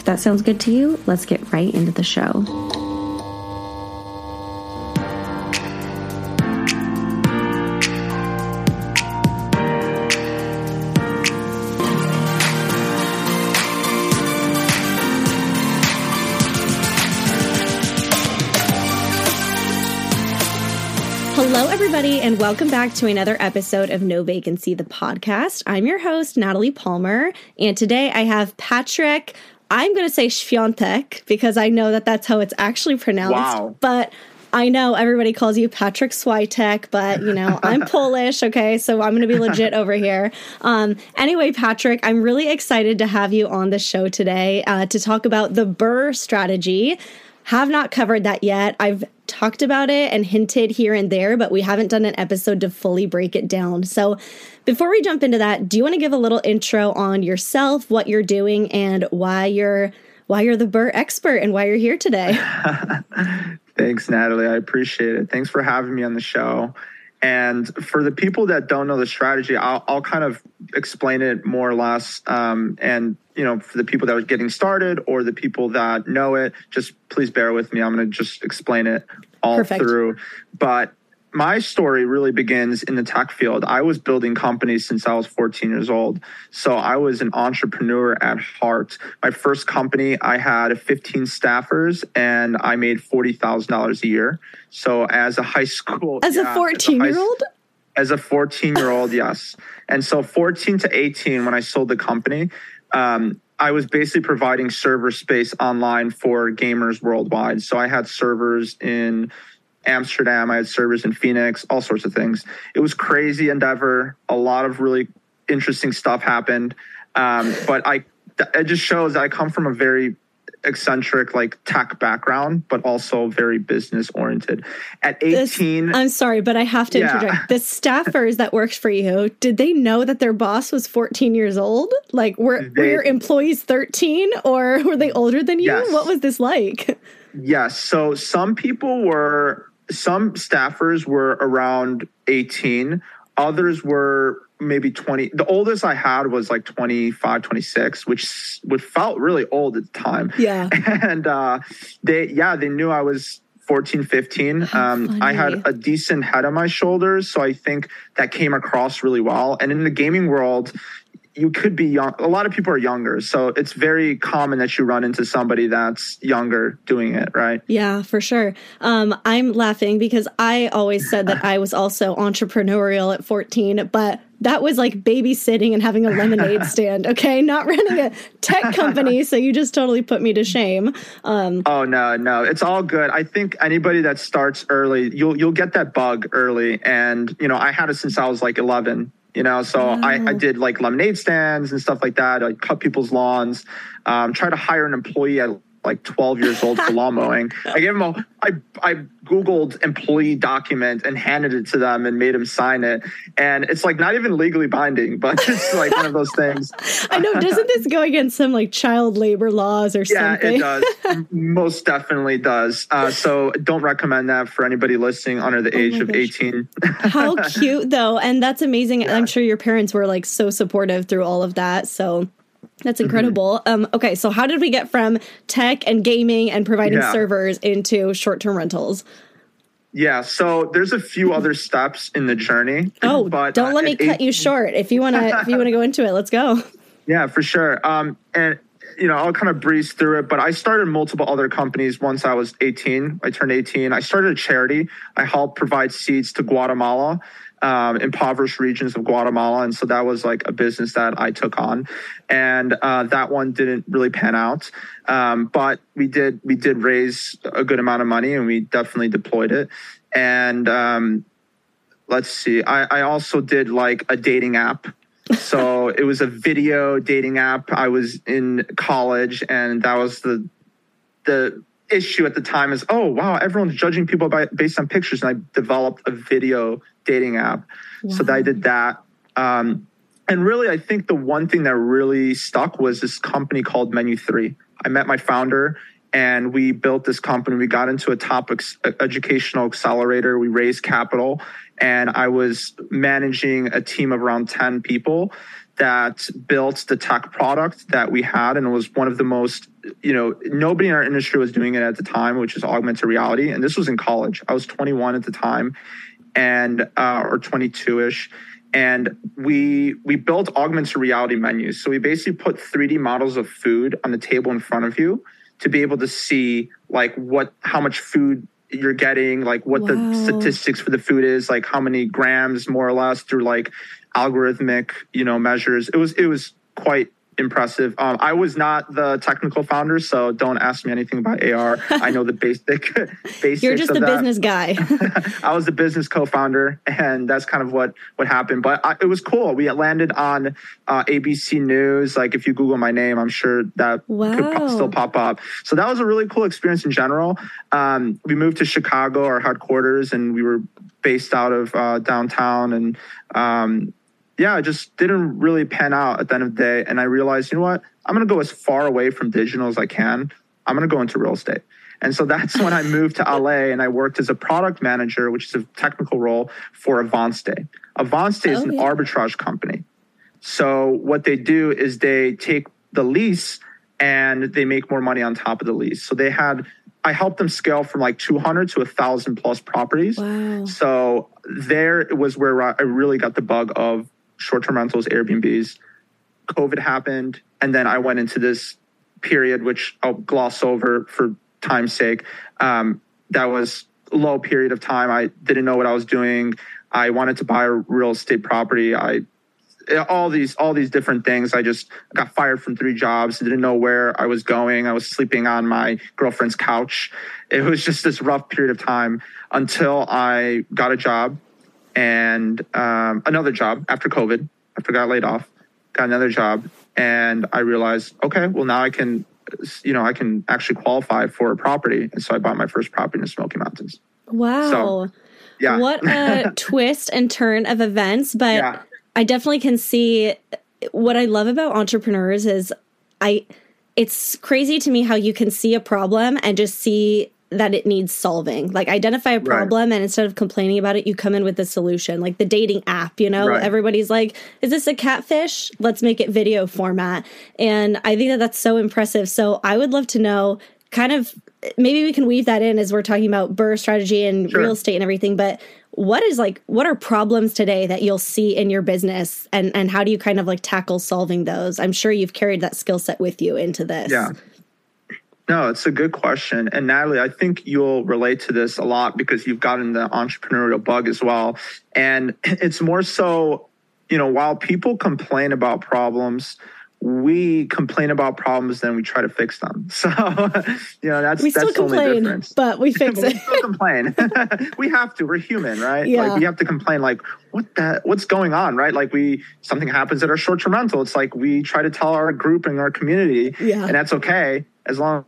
If that sounds good to you, let's get right into the show. Hello, everybody, and welcome back to another episode of No Vacancy, the podcast. I'm your host, Natalie Palmer, and today I have Patryk I'm going to say Świątek because I know that that's how it's actually pronounced. Wow. But I know everybody calls you Patryk Swietek, but you know, I'm Polish, okay? So I'm going to be legit over here. Um, anyway, Patryk, I'm really excited to have you on the show today uh, to talk about the BRRRR strategy. Have not covered that yet. I've talked about it and hinted here and there, but we haven't done an episode to fully break it down. So before we jump into that, do you want to give a little intro on yourself, what you're doing, and why you're why you're the BRRRR expert and why you're here today? Thanks, Natalie. I appreciate it. Thanks for having me on the show. And for the people that don't know the strategy, I'll, I'll kind of explain it more or less. Um, and you know, for the people that are getting started or the people that know it, just please bear with me. I'm going to just explain it all Perfect. through. But my story really begins in the tech field. I was building companies since I was 14 years old. So I was an entrepreneur at heart. My first company, I had 15 staffers and I made $40,000 a year. So as a high school. As yeah, a 14 year old? As a 14 year old, yes. And so 14 to 18, when I sold the company, um, I was basically providing server space online for gamers worldwide. So I had servers in Amsterdam. I had servers in Phoenix, all sorts of things. It was crazy endeavor. A lot of really interesting stuff happened. Um, but I, it just shows I come from a very eccentric like tech background but also very business oriented at 18 this, i'm sorry but i have to yeah. interject the staffers that worked for you did they know that their boss was 14 years old like were, they, were your employees 13 or were they older than you yes. what was this like yes so some people were some staffers were around 18 others were maybe 20 the oldest i had was like 25 26 which would felt really old at the time. Yeah. And uh they yeah they knew i was 14 15 um, i had a decent head on my shoulders so i think that came across really well. And in the gaming world you could be young. A lot of people are younger, so it's very common that you run into somebody that's younger doing it, right? Yeah, for sure. Um, I'm laughing because I always said that I was also entrepreneurial at 14, but that was like babysitting and having a lemonade stand, okay? Not running a tech company. So you just totally put me to shame. Um, oh no, no, it's all good. I think anybody that starts early, you'll you'll get that bug early. And you know, I had it since I was like 11 you know so oh. I, I did like lemonade stands and stuff like that i cut people's lawns um, try to hire an employee at like 12 years old for lawn mowing. I gave him a, I, I Googled employee document and handed it to them and made him sign it. And it's like not even legally binding, but it's like one of those things. I know. Doesn't this go against some like child labor laws or yeah, something? Yeah, it does. Most definitely does. Uh, so don't recommend that for anybody listening under the oh age oh of gosh. 18. How cute though. And that's amazing. Yeah. I'm sure your parents were like so supportive through all of that. So that's mm-hmm. incredible. Mm-hmm. Um, okay, so how did we get from tech and gaming and providing yeah. servers into short term rentals? Yeah, so there's a few other steps in the journey. Oh, but don't uh, let me cut you short. If you wanna, if you wanna go into it, let's go. Yeah, for sure. Um, and you know, I'll kind of breeze through it. But I started multiple other companies once I was 18. I turned 18. I started a charity. I helped provide seeds to Guatemala um, impoverished regions of Guatemala. And so that was like a business that I took on. And uh, that one didn't really pan out. Um, but we did we did raise a good amount of money and we definitely deployed it. And um, let's see, I, I also did like a dating app. so it was a video dating app. I was in college and that was the the issue at the time is, oh wow, everyone's judging people by, based on pictures, and I developed a video dating app. Wow. So I did that. Um, and really, I think the one thing that really stuck was this company called Menu Three. I met my founder and we built this company. We got into a top ex- educational accelerator. We raised capital, and I was managing a team of around 10 people that built the tech product that we had and it was one of the most you know nobody in our industry was doing it at the time which is augmented reality and this was in college i was 21 at the time and uh, or 22ish and we we built augmented reality menus so we basically put 3d models of food on the table in front of you to be able to see like what how much food you're getting like what wow. the statistics for the food is like how many grams more or less through like algorithmic you know measures it was it was quite impressive. Um, I was not the technical founder, so don't ask me anything about AR. I know the basic basics. You're just the that. business guy. I was the business co-founder, and that's kind of what what happened. But I, it was cool. We landed on uh, ABC News. Like if you Google my name, I'm sure that wow. could still pop up. So that was a really cool experience in general. Um, we moved to Chicago, our headquarters, and we were based out of uh, downtown and um, yeah, it just didn't really pan out at the end of the day. And I realized, you know what? I'm going to go as far away from digital as I can. I'm going to go into real estate. And so that's when I moved to LA and I worked as a product manager, which is a technical role for AvantStay. AvantStay oh, is an yeah. arbitrage company. So what they do is they take the lease and they make more money on top of the lease. So they had I helped them scale from like 200 to 1,000 plus properties. Wow. So there was where I really got the bug of short term rentals, Airbnbs. COVID happened. And then I went into this period, which I'll gloss over for time's sake. Um, that was low period of time. I didn't know what I was doing. I wanted to buy a real estate property. I all these all these different things. I just got fired from three jobs. Didn't know where I was going. I was sleeping on my girlfriend's couch. It was just this rough period of time until I got a job and um, another job after COVID, after I got laid off, got another job, and I realized, okay, well now I can, you know, I can actually qualify for a property, and so I bought my first property in the Smoky Mountains. Wow. So, yeah. What a twist and turn of events, but yeah. I definitely can see what I love about entrepreneurs is I it's crazy to me how you can see a problem and just see that it needs solving. Like identify a problem right. and instead of complaining about it, you come in with a solution. Like the dating app, you know, right. everybody's like, is this a catfish? Let's make it video format. And I think that that's so impressive. So I would love to know kind of maybe we can weave that in as we're talking about BRRRR strategy and sure. real estate and everything, but what is like what are problems today that you'll see in your business and and how do you kind of like tackle solving those? I'm sure you've carried that skill set with you into this. Yeah. No, it's a good question. And Natalie, I think you'll relate to this a lot because you've gotten the entrepreneurial bug as well. And it's more so, you know, while people complain about problems, we complain about problems then we try to fix them. So, you know, that's we still that's complain, the only difference. But we fix it. we still complain. we have to. We're human, right? Yeah. Like we have to complain like what that what's going on, right? Like we something happens at our short-term rental. It's like we try to tell our group and our community, yeah. and that's okay as long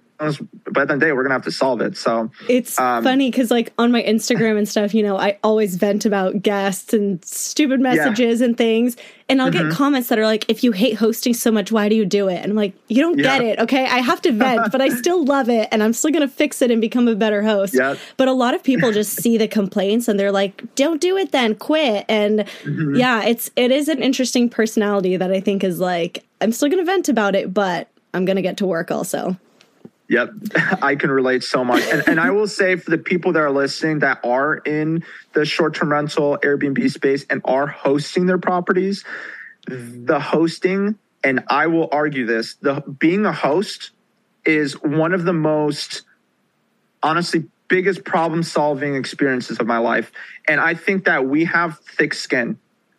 by the day we're gonna have to solve it so it's um, funny because like on my instagram and stuff you know i always vent about guests and stupid messages yeah. and things and i'll mm-hmm. get comments that are like if you hate hosting so much why do you do it and i'm like you don't yeah. get it okay i have to vent but i still love it and i'm still gonna fix it and become a better host yeah. but a lot of people just see the complaints and they're like don't do it then quit and mm-hmm. yeah it's it is an interesting personality that i think is like i'm still gonna vent about it but i'm gonna get to work also Yep, I can relate so much. And, and I will say for the people that are listening that are in the short term rental Airbnb space and are hosting their properties, the hosting, and I will argue this, the being a host is one of the most honestly biggest problem solving experiences of my life. And I think that we have thick skin.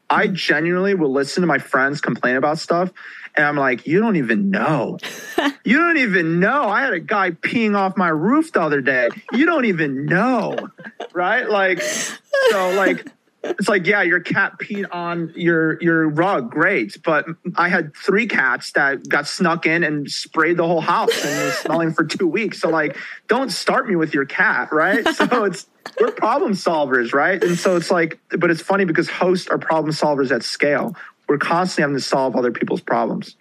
I genuinely will listen to my friends complain about stuff and I'm like, you don't even know. you don't even know. I had a guy peeing off my roof the other day. You don't even know. Right? Like, so like it's like, yeah, your cat peed on your your rug, great. But I had three cats that got snuck in and sprayed the whole house and was smelling for two weeks. So like, don't start me with your cat, right? So it's we're problem solvers, right? And so it's like, but it's funny because hosts are problem solvers at scale. We're constantly having to solve other people's problems.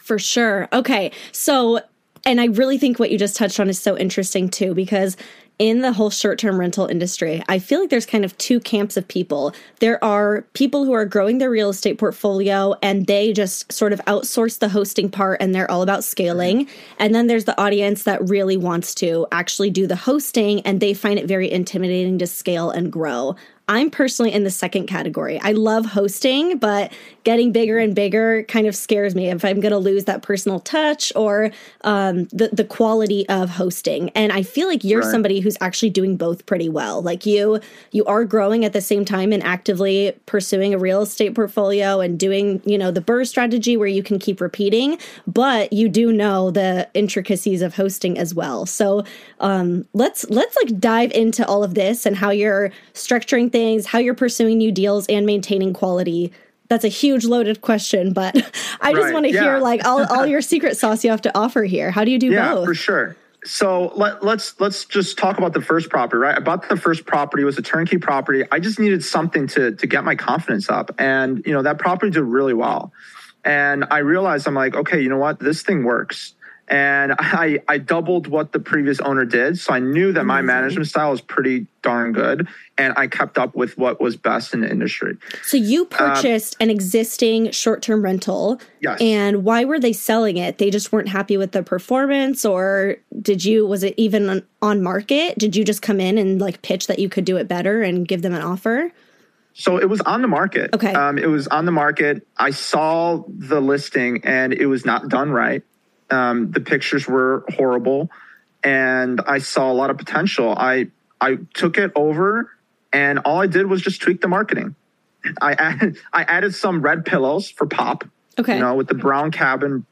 For sure. Okay. So and I really think what you just touched on is so interesting too, because in the whole short term rental industry, I feel like there's kind of two camps of people. There are people who are growing their real estate portfolio and they just sort of outsource the hosting part and they're all about scaling. And then there's the audience that really wants to actually do the hosting and they find it very intimidating to scale and grow. I'm personally in the second category. I love hosting, but getting bigger and bigger kind of scares me if I'm going to lose that personal touch or um, the the quality of hosting. And I feel like you're right. somebody who's actually doing both pretty well. Like you, you are growing at the same time and actively pursuing a real estate portfolio and doing, you know, the BRRRR strategy where you can keep repeating, but you do know the intricacies of hosting as well. So um, let's let's like dive into all of this and how you're structuring things, how you're pursuing new deals and maintaining quality that's a huge loaded question, but I just right, want to yeah. hear like all, all your secret sauce you have to offer here. How do you do yeah, both? for sure. So let, let's let's just talk about the first property, right? I bought the first property, it was a turnkey property. I just needed something to to get my confidence up. And you know, that property did really well. And I realized I'm like, okay, you know what? This thing works and I, I doubled what the previous owner did. So I knew that my management style was pretty darn good, and I kept up with what was best in the industry. So you um, purchased um, an existing short term rental. Yes. And why were they selling it? They just weren't happy with the performance, or did you, was it even on, on market? Did you just come in and like pitch that you could do it better and give them an offer? So it was on the market. Okay. Um, it was on the market. I saw the listing and it was not done right. Um, the pictures were horrible, and I saw a lot of potential. I I took it over, and all I did was just tweak the marketing. I added I added some red pillows for pop. Okay. You know, with the brown cabin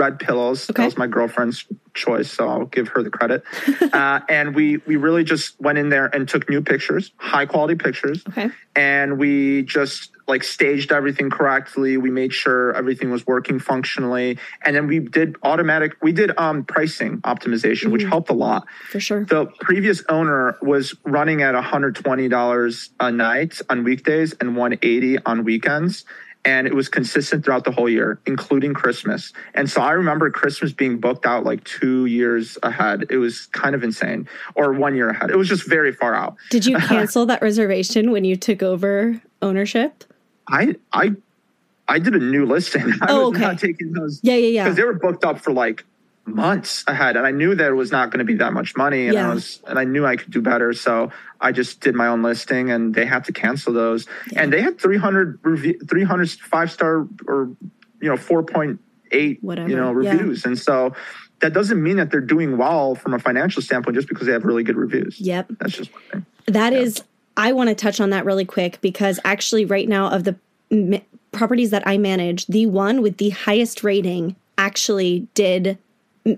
red pillows. Okay. That was my girlfriend's choice, so I'll give her the credit. uh, and we we really just went in there and took new pictures, high quality pictures. Okay. And we just like staged everything correctly. We made sure everything was working functionally, and then we did automatic. We did um, pricing optimization, mm-hmm. which helped a lot. For sure. The previous owner was running at $120 a night on weekdays and 180 on weekends and it was consistent throughout the whole year, including Christmas. And so I remember Christmas being booked out like two years ahead. It was kind of insane, or one year ahead. It was just very far out. Did you cancel that reservation when you took over ownership? I I I did a new listing. I oh, was okay. not taking those. Yeah, yeah, yeah. Because they were booked up for like months ahead, and I knew that it was not going to be that much money, and yeah. I was and I knew I could do better. So I just did my own listing, and they had to cancel those. Yeah. And they had 300 review, 300 five star or you know 4.8 Whatever. you know reviews, yeah. and so that doesn't mean that they're doing well from a financial standpoint just because they have really good reviews. Yep, that's just one thing. That is I want to touch on that really quick because actually, right now, of the properties that I manage, the one with the highest rating actually did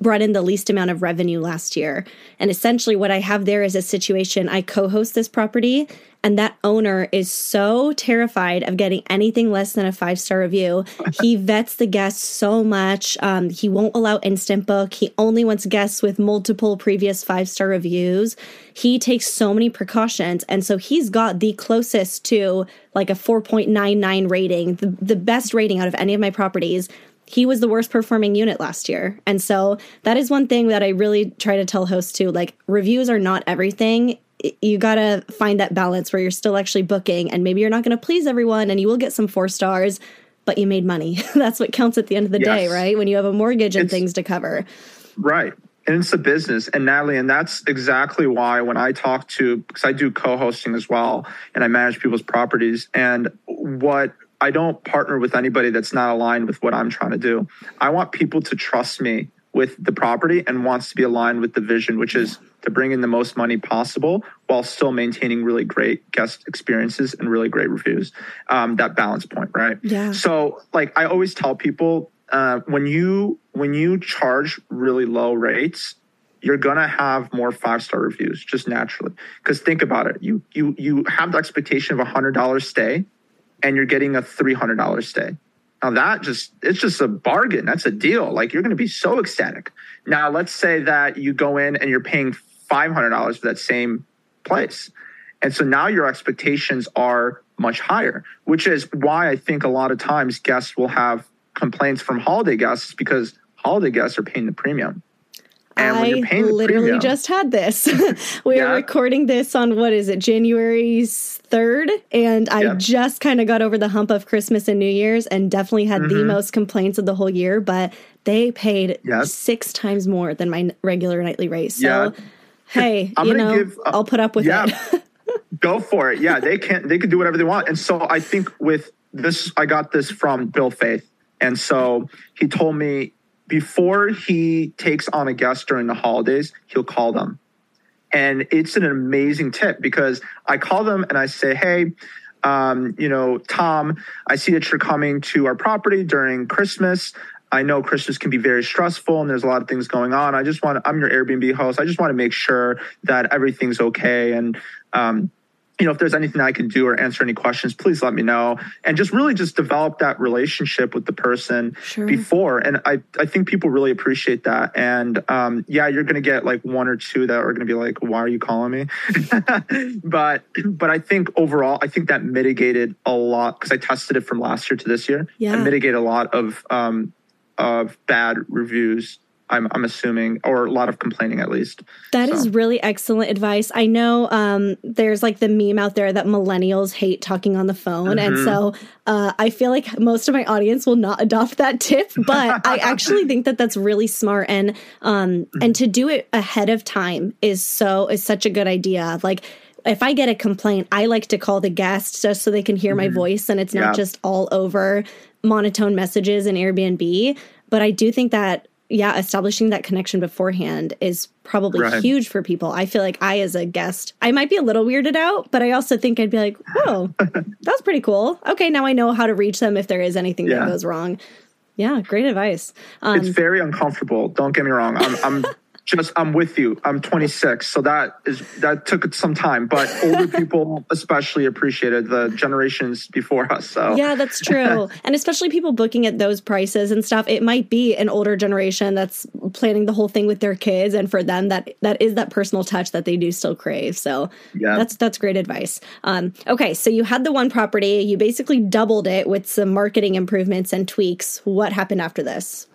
brought in the least amount of revenue last year. And essentially, what I have there is a situation I co host this property, and that owner is so terrified of getting anything less than a five star review. he vets the guests so much. Um, he won't allow instant book. He only wants guests with multiple previous five star reviews. He takes so many precautions. And so he's got the closest to like a 4.99 rating, the, the best rating out of any of my properties he was the worst performing unit last year. And so that is one thing that I really try to tell hosts too. Like reviews are not everything. You got to find that balance where you're still actually booking and maybe you're not going to please everyone and you will get some four stars, but you made money. That's what counts at the end of the yes. day, right? When you have a mortgage and it's, things to cover. Right. And it's a business. And Natalie, and that's exactly why when I talk to, because I do co hosting as well and I manage people's properties. And what I don't partner with anybody that's not aligned with what I'm trying to do. I want people to trust me with the property and wants to be aligned with the vision, which is to bring in the most money possible while still maintaining really great guest experiences and really great reviews. Um, that balance point, right? Yeah. So, like I always tell people, uh, when you when you charge really low rates, you're gonna have more five star reviews just naturally. Because think about it, you you you have the expectation of a hundred dollar stay, and you're getting a three hundred dollar stay. Now that just it's just a bargain. That's a deal. Like you're gonna be so ecstatic. Now let's say that you go in and you're paying five hundred dollars for that same place, and so now your expectations are much higher, which is why I think a lot of times guests will have complaints from holiday guests because holiday guests are paying the premium. And I literally just had this. we yeah. are recording this on what is it, January 3rd? And I yeah. just kind of got over the hump of Christmas and New Year's and definitely had mm-hmm. the most complaints of the whole year, but they paid six times more than my regular nightly rate. So, yeah. hey, I'm you know, give, uh, I'll put up with yeah, it. go for it. Yeah, they can they can do whatever they want. And so I think with this, I got this from Bill Faeth. And so he told me before he takes on a guest during the holidays, he'll call them. And it's an amazing tip because I call them and I say, hey, um, you know, Tom, I see that you're coming to our property during Christmas. I know Christmas can be very stressful and there's a lot of things going on. I just want, I'm your Airbnb host. I just want to make sure that everything's okay. And, um, you know, if there's anything I can do or answer any questions, please let me know. And just really just develop that relationship with the person sure. before. And I, I think people really appreciate that. And um, yeah, you're going to get like one or two that are going to be like, why are you calling me? but, but I think overall, I think that mitigated a lot because I tested it from last year to this year. Yeah. I mitigated a lot of, um, of bad reviews I'm, I'm assuming, or a lot of complaining at least. That so. is really excellent advice. I know um, there's like the meme out there that millennials hate talking on the phone. Mm-hmm. And so uh, I feel like most of my audience will not adopt that tip, but I actually think that that's really smart. And, um, mm-hmm. and to do it ahead of time is so, is such a good idea. Like, if I get a complaint, I like to call the guest just so they can hear mm-hmm. my voice and it's not yeah. just all over monotone messages in Airbnb. But I do think that yeah, establishing that connection beforehand is probably right. huge for people. I feel like I, as a guest, I might be a little weirded out, but I also think I'd be like, whoa, that's pretty cool. Okay, now I know how to reach them if there is anything yeah. that goes wrong. Yeah, great advice. Um, it's very uncomfortable. Don't get me wrong. I'm, I'm just I'm with you. I'm 26, so that is that took some time, but older people especially appreciated the generations before us. So yeah, that's true, and especially people booking at those prices and stuff. It might be an older generation that's planning the whole thing with their kids, and for them, that that is that personal touch that they do still crave. So yeah, that's that's great advice. Um, okay, so you had the one property, you basically doubled it with some marketing improvements and tweaks. What happened after this?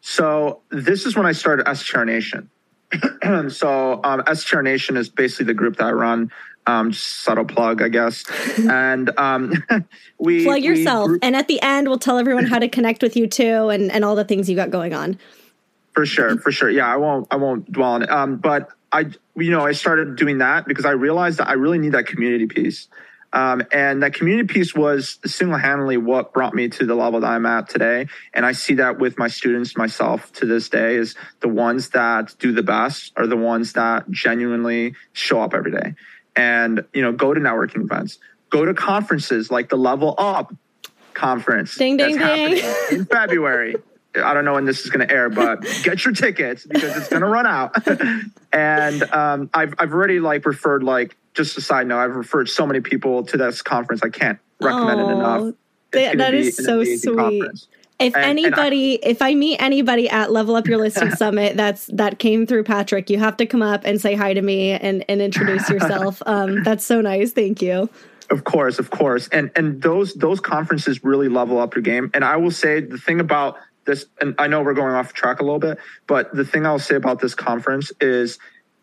So this is when I started STR Nation. so um, STR Nation is basically the group that I run. Um, subtle plug, I guess. And um, we plug yourself. We and at the end, we'll tell everyone how to connect with you too, and and all the things you got going on. For sure, for sure. Yeah, I won't I won't dwell on it. Um, but I, you know, I started doing that because I realized that I really need that community piece. Um, and that community piece was single handedly what brought me to the level that I'm at today. And I see that with my students, myself to this day, is the ones that do the best are the ones that genuinely show up every day and, you know, go to networking events, go to conferences like the Level Up conference. Ding, ding, ding. in February. I don't know when this is going to air, but get your tickets because it's going to run out. and um, I've I've already like referred like just a side note, I've referred so many people to this conference. I can't recommend oh, it enough. That, that is so sweet. Conference. If and, anybody, and I, if I meet anybody at Level Up Your Listing Summit, that's that came through Patryk. You have to come up and say hi to me and and introduce yourself. um, that's so nice. Thank you. Of course, of course, and and those those conferences really level up your game. And I will say the thing about this, and I know we're going off track a little bit, but the thing I'll say about this conference is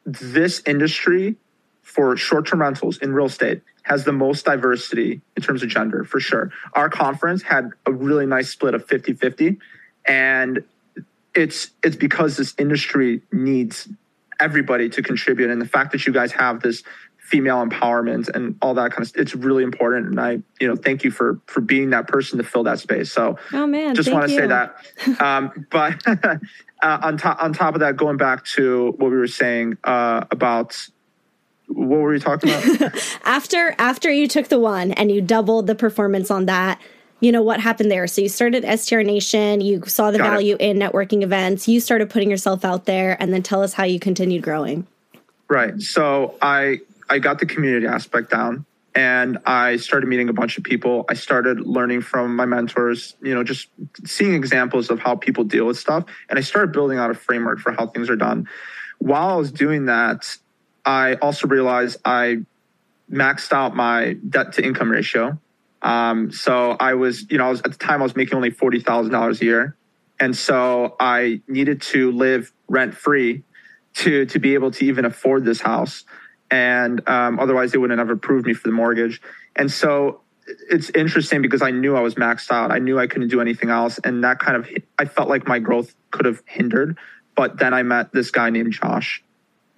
this industry for short-term rentals in real estate has the most diversity in terms of gender for sure. Our conference had a really nice split of 50-50 and it's it's because this industry needs everybody to contribute and the fact that you guys have this female empowerment and all that kind of it's really important and i you know thank you for for being that person to fill that space. So oh man just want to say that. Um, but uh, on top on top of that going back to what we were saying uh, about what were you talking about? after after you took the one and you doubled the performance on that, you know what happened there so you started str nation you saw the Got value it. in networking events you started putting yourself out there and then tell us how you continued growing right so i i got the community aspect down and i started meeting a bunch of people i started learning from my mentors you know just seeing examples of how people deal with stuff and i started building out a framework for how things are done while i was doing that i also realized i maxed out my debt to income ratio um, so I was, you know, was at the time I was making only forty thousand dollars a year, and so I needed to live rent free to to be able to even afford this house, and um, otherwise they wouldn't have approved me for the mortgage. And so it's interesting because I knew I was maxed out. I knew I couldn't do anything else, and that kind of I felt like my growth could have hindered. But then I met this guy named Josh,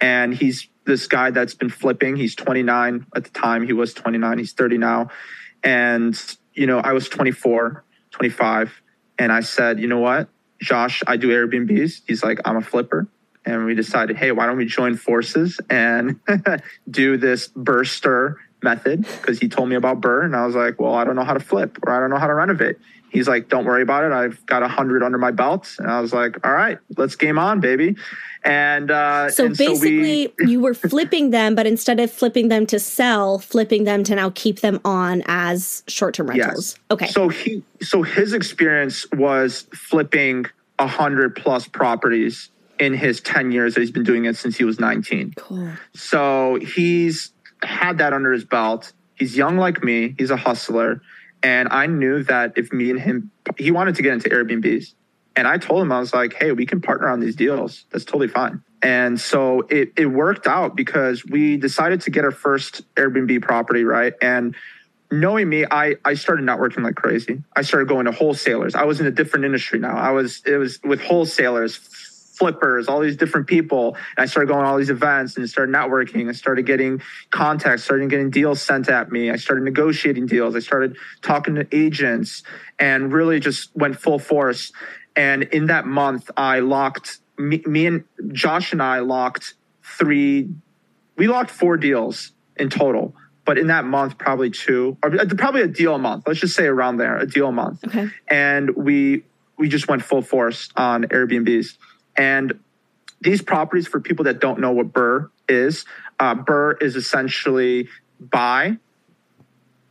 and he's this guy that's been flipping. He's 29 at the time. He was 29. He's 30 now and, you know, I was 24, 25. And I said, you know what, Josh, I do Airbnbs. He's like, I'm a flipper. And we decided, hey, why don't we join forces and do this BRRRR STR method? Because he told me about BRRRR. And I was like, well, I don't know how to flip or I don't know how to renovate. He's like, don't worry about it. I've got a hundred under my belt. And I was like, all right, let's game on, baby. And uh, so and basically, so we, you were flipping them, but instead of flipping them to sell, flipping them to now keep them on as short term rentals. Yes. Okay. So he, so his experience was flipping a hundred plus properties in his 10 years that he's been doing it since he was 19. Cool. So he's had that under his belt. He's young like me. He's a hustler. And I knew that if me and him, he wanted to get into Airbnbs. And I told him, I was like, hey, we can partner on these deals. That's totally fine. And so it, it worked out because we decided to get our first Airbnb property, right? And knowing me, I, I started networking like crazy. I started going to wholesalers. I was in a different industry now. I was, it was with wholesalers, flippers, all these different people. And I started going to all these events and started networking and started getting contacts, started getting deals sent at me. I started negotiating deals. I started talking to agents and really just went full force. And in that month, I locked me, me and Josh and I locked three, we locked four deals in total. But in that month, probably two, or uh, probably a deal a month. Let's just say around there, a deal a month. Okay. And we we just went full force on Airbnbs. And these properties, for people that don't know what BRRRR is, uh, BRRRR is essentially buy,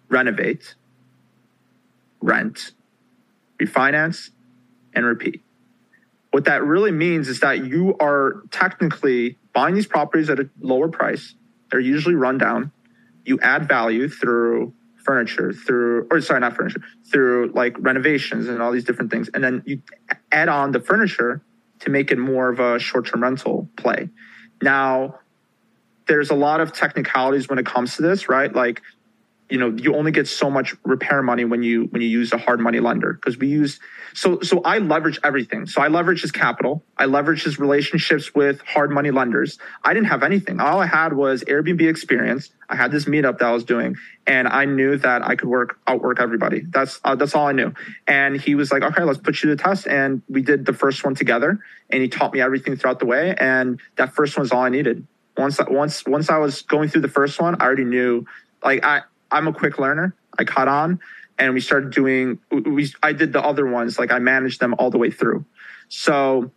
renovate, rent, refinance, and repeat. What that really means is that you are technically buying these properties at a lower price. They're usually run down. You add value through furniture, through, or sorry, not furniture, through like renovations and all these different things. And then you add on the furniture to make it more of a short term rental play. Now, there's a lot of technicalities when it comes to this, right? Like you know you only get so much repair money when you when you use a hard money lender because we use so so i leverage everything. So i leverage his capital. I leverage his relationships with hard money lenders. I didn't have anything. All i had was airbnb experience. I had this meetup that i was doing and i knew that i could work outwork everybody. That's uh, that's all i knew. And he was like okay let's put you to the test. And we did the first one together and he taught me everything throughout the way and that first one was all i needed. Once once once i was going through the first one i already knew like i I'm a quick learner. I caught on and we started doing we I did the other ones like I managed them all the way through. So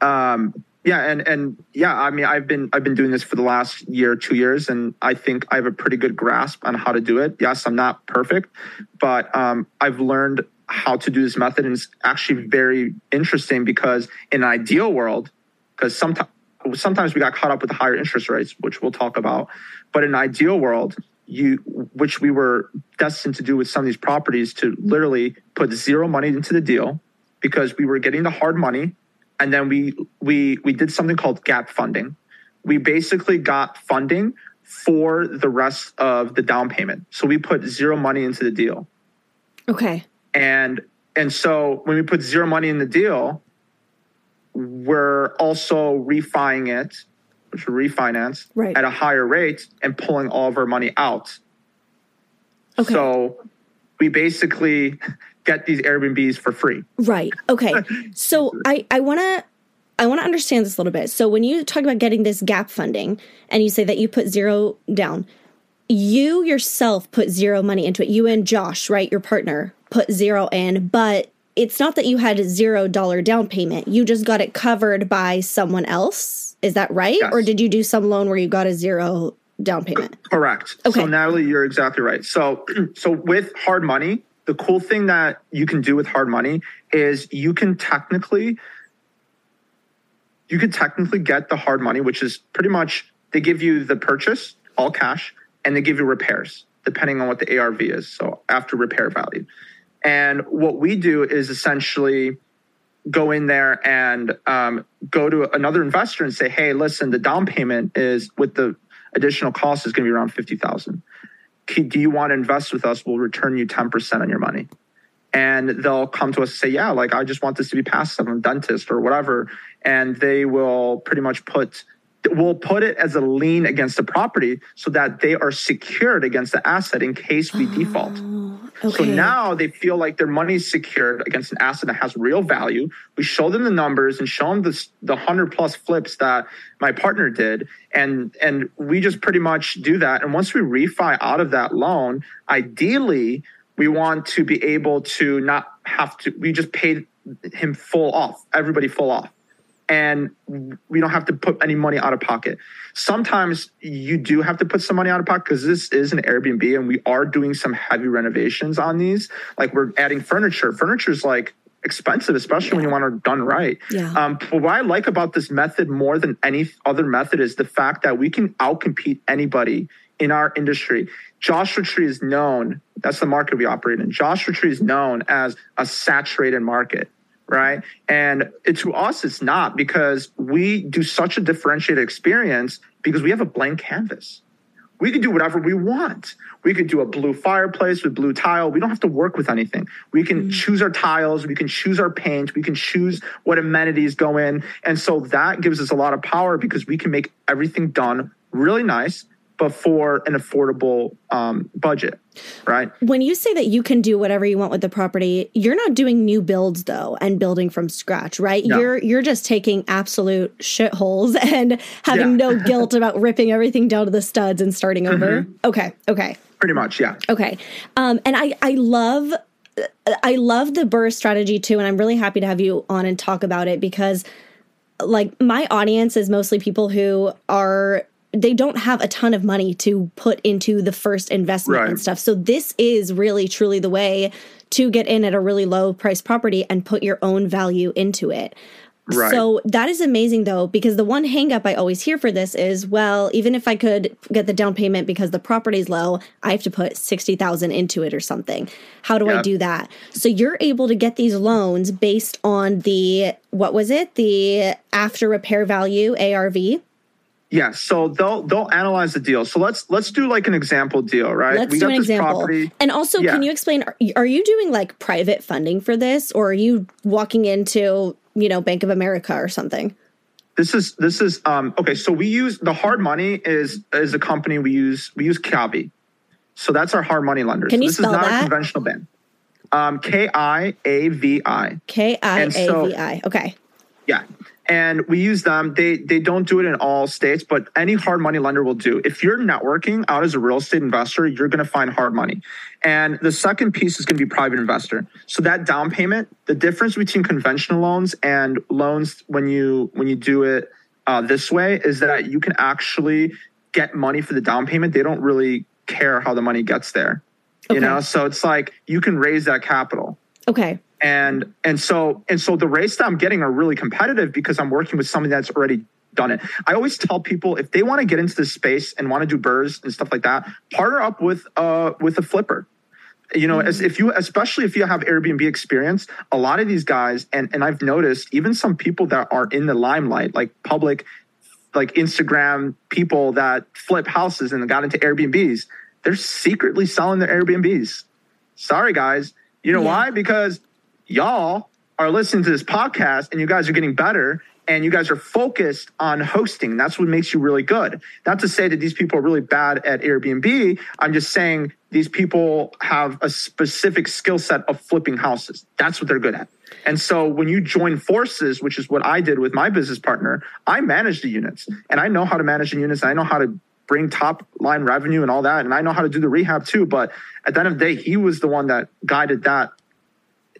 um yeah and and yeah I mean I've been I've been doing this for the last year 2 years and I think I have a pretty good grasp on how to do it. Yes, I'm not perfect, but um I've learned how to do this method and it's actually very interesting because in an ideal world because sometimes sometimes we got caught up with the higher interest rates which we'll talk about but in an ideal world you which we were destined to do with some of these properties to literally put zero money into the deal because we were getting the hard money. And then we we we did something called gap funding. We basically got funding for the rest of the down payment. So we put zero money into the deal. Okay. And and so when we put zero money in the deal we're also refining it which refinance right. at a higher rate and pulling all of our money out. Okay. So we basically get these Airbnbs for free. Right. Okay. so I I want to I want to understand this a little bit. So when you talk about getting this gap funding and you say that you put zero down, you yourself put zero money into it. You and Josh, right, your partner, put zero in, but it's not that you had a zero dollar down payment. You just got it covered by someone else. Is that right? Yes. Or did you do some loan where you got a zero down payment? Correct. Okay. So Natalie, you're exactly right. So so with hard money, the cool thing that you can do with hard money is you can technically you could technically get the hard money, which is pretty much they give you the purchase, all cash, and they give you repairs, depending on what the ARV is. So after repair value. And what we do is essentially go in there and um, go to another investor and say, hey, listen, the down payment is with the additional cost is going to be around 50,000. Do you want to invest with us? We'll return you 10% on your money. And they'll come to us and say, yeah, like I just want this to be passive. I'm a dentist or whatever. And they will pretty much put, we'll put it as a lien against the property so that they are secured against the asset in case we default. Oh, so now they feel like their money is secured against an asset that has real value. We show them the numbers and show them the the hundred plus flips that my partner did, and and we just pretty much do that. And once we refi out of that loan, ideally we want to be able to not have to. We just paid him full off, everybody full off and we don't have to put any money out of pocket. Sometimes you do have to put some money out of pocket because this is an Airbnb and we are doing some heavy renovations on these. Like we're adding furniture. Furniture is like expensive, especially when you want it done right. Yeah. Um, but what I like about this method more than any other method is the fact that we can outcompete anybody in our industry. Joshua Tree is known, that's the market we operate in. Joshua Tree is known as a saturated market right? And it, to us, it's not because we do such a differentiated experience because we have a blank canvas. We can do whatever we want. We could do a blue fireplace with blue tile. We don't have to work with anything. We can mm. choose our tiles. We can choose our paint. We can choose what amenities go in. And so that gives us a lot of power because we can make everything done really nice, but for an affordable um, budget, right? when you say that you can do whatever you want with the property, you're not doing new builds though and building from scratch, right? No. You're you're just taking absolute shitholes and having Yeah. no guilt about ripping everything down to the studs and starting over. Mm-hmm. Okay, okay. Pretty much, yeah. Okay. Um, and I, I love I love the BRRRR strategy too, and I'm really happy to have you on and talk about it because like my audience is mostly people who are they don't have a ton of money to put into the first investment and stuff. So this is really truly the way to get in at a really low price property and put your own value into it. Right. So that is amazing though, because the one hangup I always hear for this is, well, even if I could get the down payment because the property's low, I have to put sixty thousand into it or something. How do I do that? So you're able to get these loans based on the what was it? The after repair value ARV. Yeah, so they'll they'll analyze the deal. So let's let's do like an example deal, right? Let's do an example. And also, Yeah. can you explain? Are, are you doing like private funding for this, or are you walking into you know Bank of America or something? This is this is um okay. So we use the hard money is is a company we use we use Kiavi. So that's our hard money lenders. Can you this spell is not that? a conventional bank. Um, K I A V I. K I A V I. Okay. Yeah. And we use them. They they don't do it in all states, but any hard money lender will do. If you're networking out as a real estate investor, you're going to find hard money. And the second piece is going to be private investor. So that down payment, the difference between conventional loans and loans when you when you do it uh, this way is that you can actually get money for the down payment. They don't really care how the money gets there. You know, so it's like you can raise that capital Okay. And and so and so the rates that I'm getting are really competitive because I'm working with somebody that's already done it. I always tell people if they want to get into this space and want to do BRRRRs and stuff like that, partner up with uh with a flipper. You know, as if you especially if you have Airbnb experience, a lot of these guys and and I've noticed even some people that are in the limelight, like public like Instagram people that flip houses and got into Airbnbs, they're secretly selling their Airbnbs. Sorry guys. You know Yeah. why? Because y'all are listening to this podcast and you guys are getting better and you guys are focused on hosting. That's what makes you really good. Not to say that these people are really bad at Airbnb. I'm just saying these people have a specific skill set of flipping houses. That's what they're good at. And so when you join forces, which is what I did with my business partner, I manage the units and I know how to manage the units. And I know how to bring top line revenue and all that. And I know how to do the rehab too. But at the end of the day, he was the one that guided that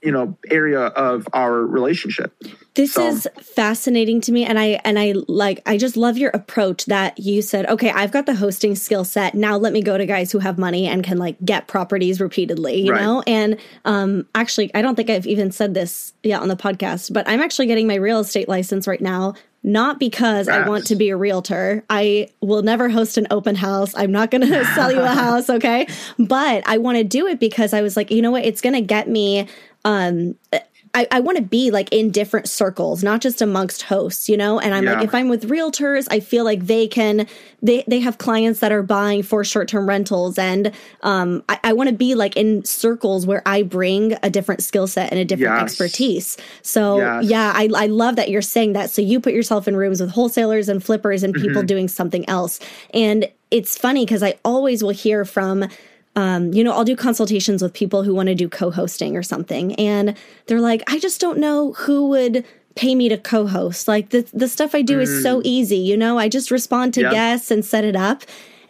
you know area of our relationship this so. is fascinating to me and i and i like i just love your approach that you said okay i've got the hosting skill set now let me go to guys who have money and can like get properties repeatedly you right. know and um actually i don't think i've even said this yet on the podcast but i'm actually getting my real estate license right now not because yes. I want to be a realtor. I will never host an open house. I'm not going to sell you a house, okay? But I want to do it because I was like, you know what? It's going to get me um I, I want to be like in different circles, not just amongst hosts, you know? And I'm yeah. like, if I'm with realtors, I feel like they can, they, they have clients that are buying for short term rentals. And um, I, I want to be like in circles where I bring a different skill set and a different yes. expertise. So, yes. yeah, I, I love that you're saying that. So, you put yourself in rooms with wholesalers and flippers and people mm-hmm. doing something else. And it's funny because I always will hear from, um, you know, I'll do consultations with people who want to do co hosting or something. And they're like, I just don't know who would pay me to co host. Like the, the stuff I do mm. is so mm. easy. You know, I just respond to yep. guests and set it up.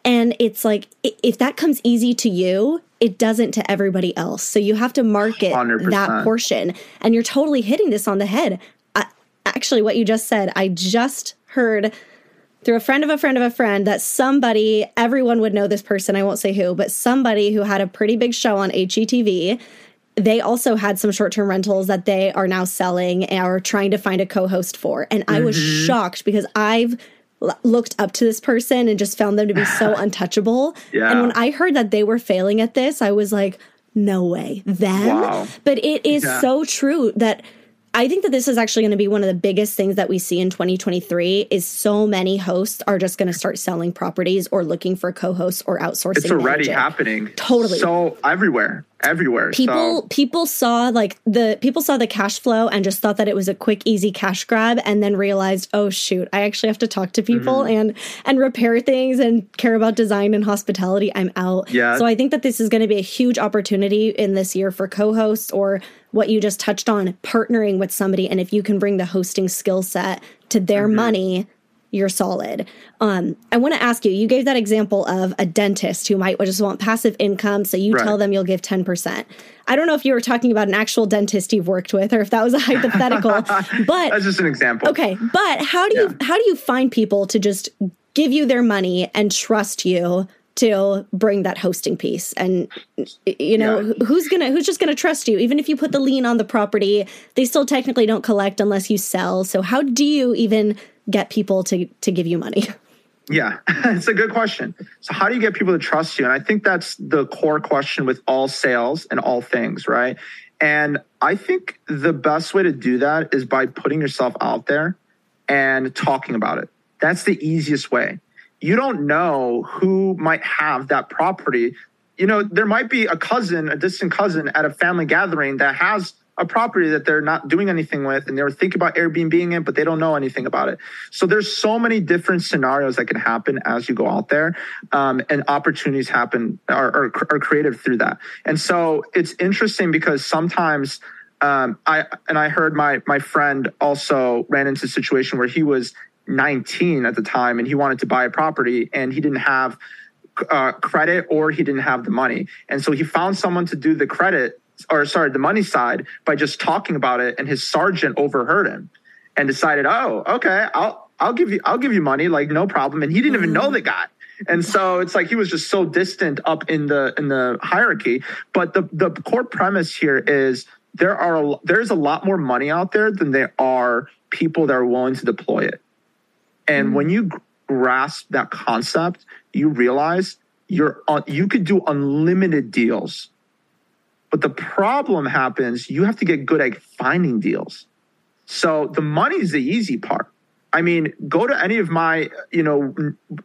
And it's like, if that comes easy to you, it doesn't to everybody else. So you have to market 100%. that portion. And you're totally hitting this on the head. I, actually, what you just said, I just heard through a friend of a friend of a friend that somebody, everyone would know this person, I won't say who, but somebody who had a pretty big show on HGTV. They also had some short term rentals that they are now selling or trying to find a co host for. And I was mm-hmm. shocked because I've looked up to this person and just found them to be so untouchable. Yeah. And when I heard that they were failing at this, I was like, no way, them. Wow. But it is yeah. so true that I think that this is actually going to be one of the biggest things that we see in 2023 is so many hosts are just going to start selling properties or looking for co-hosts or outsourcing. It's already happening. Totally. So everywhere, everywhere. People so. people saw like the people saw the cash flow and just thought that it was a quick easy cash grab and then realized, "Oh shoot, I actually have to talk to people mm-hmm. and and repair things and care about design and hospitality. I'm out." Yeah. So I think that this is going to be a huge opportunity in this year for co-hosts or what you just touched on, partnering with somebody. And if you can bring the hosting skill set to their mm-hmm. money, you're solid. Um, I want to ask you, you gave that example of a dentist who might just want passive income. So you right. tell them you'll give 10%. I don't know if you were talking about an actual dentist you've worked with or if that was a hypothetical, but that's just an example. Okay. But how do you, how do you find people to just give you their money and trust you to bring that hosting piece. And you know yeah. who's gonna who's just gonna trust you? Even if you put the lien on the property they still technically don't collect unless you sell. So how do you even get people to to give you money? Yeah it's a good question. So how do you get people to trust you? And i think that's the core question with all sales and all things right? And i think the best way to do that is by putting yourself out there and talking about it. That's the easiest way you don't know who might have that property. You know, there might be a cousin, a distant cousin at a family gathering that has a property that they're not doing anything with and they're thinking about Airbnb it, but they don't know anything about it. So there's so many different scenarios that can happen as you go out there. Um, and opportunities happen are, are, are created through that. And so it's interesting because sometimes um, I and I heard my my friend also ran into a situation where he was 19 at the time and he wanted to buy a property and he didn't have uh, credit or he didn't have the money. And so he found someone to do the credit or sorry, the money side by just talking about it and his sergeant overheard him and decided, "Oh, okay, I'll I'll give you I'll give you money like no problem." And he didn't even know the guy. And so it's like he was just so distant up in the in the hierarchy, but the the core premise here is there are a, there's a lot more money out there than there are people that are willing to deploy it. And mm when you grasp that concept, you realize you're on, you could do unlimited deals. But the problem happens, you have to get good at finding deals. So the money is the easy part. I mean, go to any of my, you know,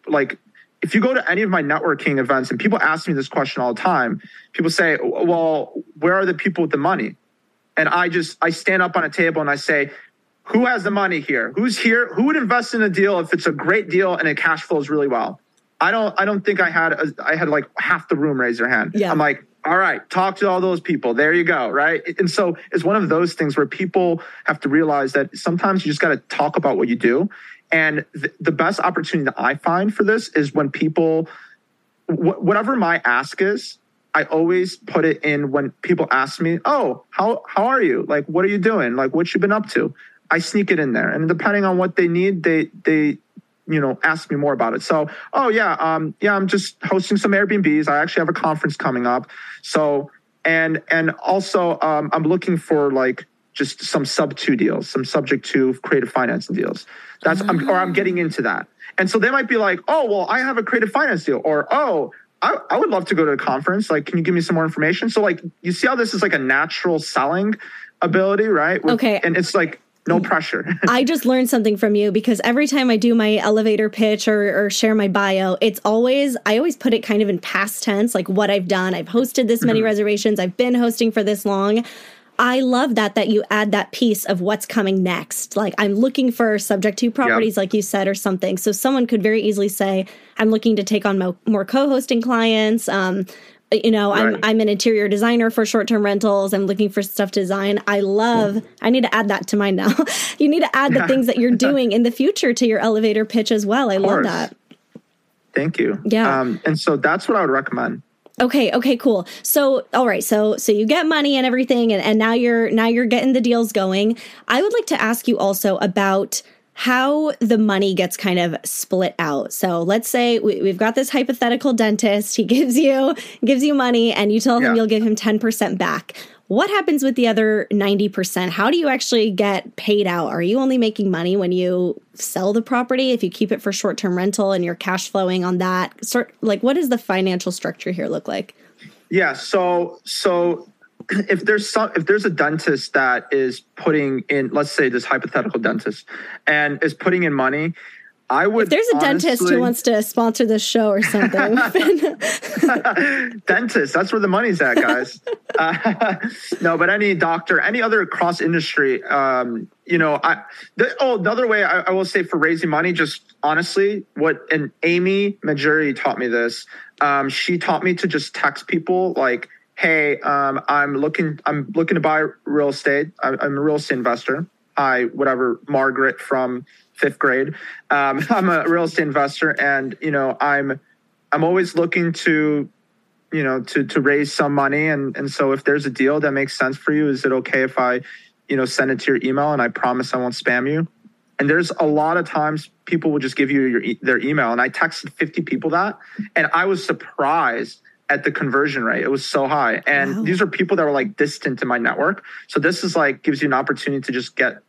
like if you go to any of my networking events and people ask me this question all the time, people say, well, where are the people with the money? And I just, I stand up on a table and I say, who has the money here? Who's here? Who would invest in a deal if it's a great deal and it cash flows really well? I don't. I don't think I had. A, I had like half the room raise their hand. Yeah. I'm like, all right, talk to all those people. There you go. Right. And so it's one of those things where people have to realize that sometimes you just got to talk about what you do. And th- the best opportunity that I find for this is when people, wh- whatever my ask is, I always put it in when people ask me, "Oh, how how are you? Like, what are you doing? Like, what you been up to?" I sneak it in there, and depending on what they need, they they you know ask me more about it. So, oh yeah, um, yeah, I'm just hosting some Airbnbs. I actually have a conference coming up, so and and also um, I'm looking for like just some sub two deals, some subject to creative financing deals. That's I'm, or I'm getting into that. And so they might be like, oh, well, I have a creative finance deal, or oh, I, I would love to go to a conference. Like, can you give me some more information? So, like, you see how this is like a natural selling ability, right? With, okay. And it's like no pressure. I just learned something from you because every time I do my elevator pitch or, or, share my bio, it's always, I always put it kind of in past tense, like what I've done. I've hosted this many mm-hmm. reservations, I've been hosting for this long. I love that that you add that piece of what's coming next. Like I'm looking for subject to properties, yep. like you said, or something. So someone could very easily say, "I'm looking to take on mo- more co-hosting clients." Um, you know, right. I'm I'm an interior designer for short-term rentals. I'm looking for stuff to design. I love. I need to add that to mine now. you need to add the things that you're doing in the future to your elevator pitch as well. I love that. Thank you. Yeah. Um, and so that's what I would recommend. Okay, okay, cool. So all right, so so you get money and everything and, and now you're now you're getting the deals going. I would like to ask you also about how the money gets kind of split out. So let's say we, have got this hypothetical dentist. He gives you gives you money, and you tell him yeah. you'll give him ten percent back. What happens with the other 90%? How do you actually get paid out? Are you only making money when you sell the property? If you keep it for short term rental and you're cash flowing on that, sort like what does the financial structure here look like? Yeah, so so if there's some if there's a dentist that is putting in let's say this hypothetical dentist and is putting in money I would. If there's a honestly, dentist who wants to sponsor this show or something, dentist. That's where the money's at, guys. uh, no, but any doctor, any other cross industry, um, you know, I. The, oh, another way I, I, will say for raising money, just honestly, what and Amy Mahjoory taught me this. Um, she taught me to just text people like, "Hey, um, I'm looking, I'm looking to buy real estate. I, I'm a real estate investor. I whatever Margaret from fifth grade. Um, I'm a real estate investor, and you know, I'm I'm always looking to you know to to raise some money, and and so if there's a deal that makes sense for you, is it okay if I you know send it to your email and I promise I won't spam you? And there's a lot of times people will just give you your their email, and I texted 50 people that, and I was surprised at the conversion rate. It was so high. And wow. these are people that were like distant to my network. So this is like gives you an opportunity to just get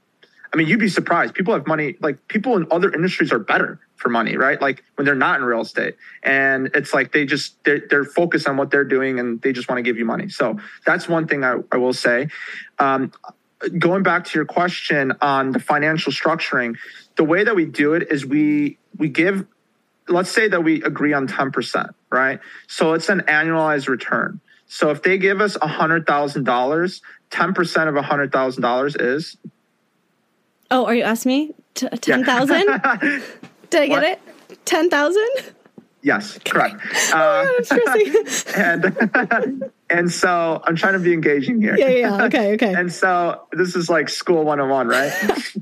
I mean, you'd be surprised. People have money, like people in other industries are better for money, right? Like when they're not in real estate. And it's like they just, they're, they're focused on what they're doing and they just want to give you money. So that's one thing I, I will say. Um, going back to your question on the financial structuring, the way that we do it is we, we give, let's say that we agree on 10%, right? So it's an annualized return. So if they give us $100,000, 10% of $100,000 is Oh, are you asking me? T- 10,000? Yeah. Did I get it? 10,000? Yes, correct. Uh, oh, and and so I'm trying to be engaging here. Yeah, yeah, okay, okay. and so this is like school 101, right?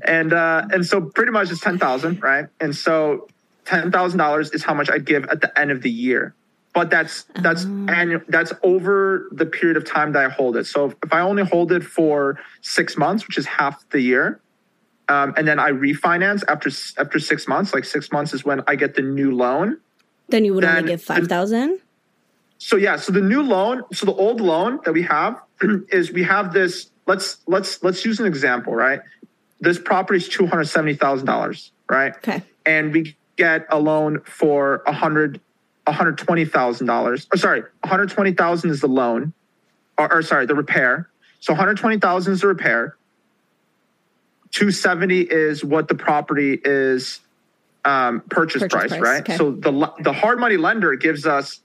and uh, and so pretty much it's ten thousand, right? And so ten thousand dollars is how much I'd give at the end of the year. But that's that's oh. annual. That's over the period of time that I hold it. So if, if I only hold it for six months, which is half the year, um, and then I refinance after after six months. Like six months is when I get the new loan. Then you would then, only get five thousand. So yeah, so the new loan, so the old loan that we have is we have this. Let's let's let's use an example, right? This property is two hundred seventy thousand dollars, right? Okay. And we get a loan for a hundred one hundred twenty thousand dollars. Or sorry, one hundred twenty thousand is the loan, or, or sorry, the repair. So one hundred twenty thousand is the repair. 270 is what the property is um, purchase, purchase price, price, right? Okay. So the the hard money lender gives us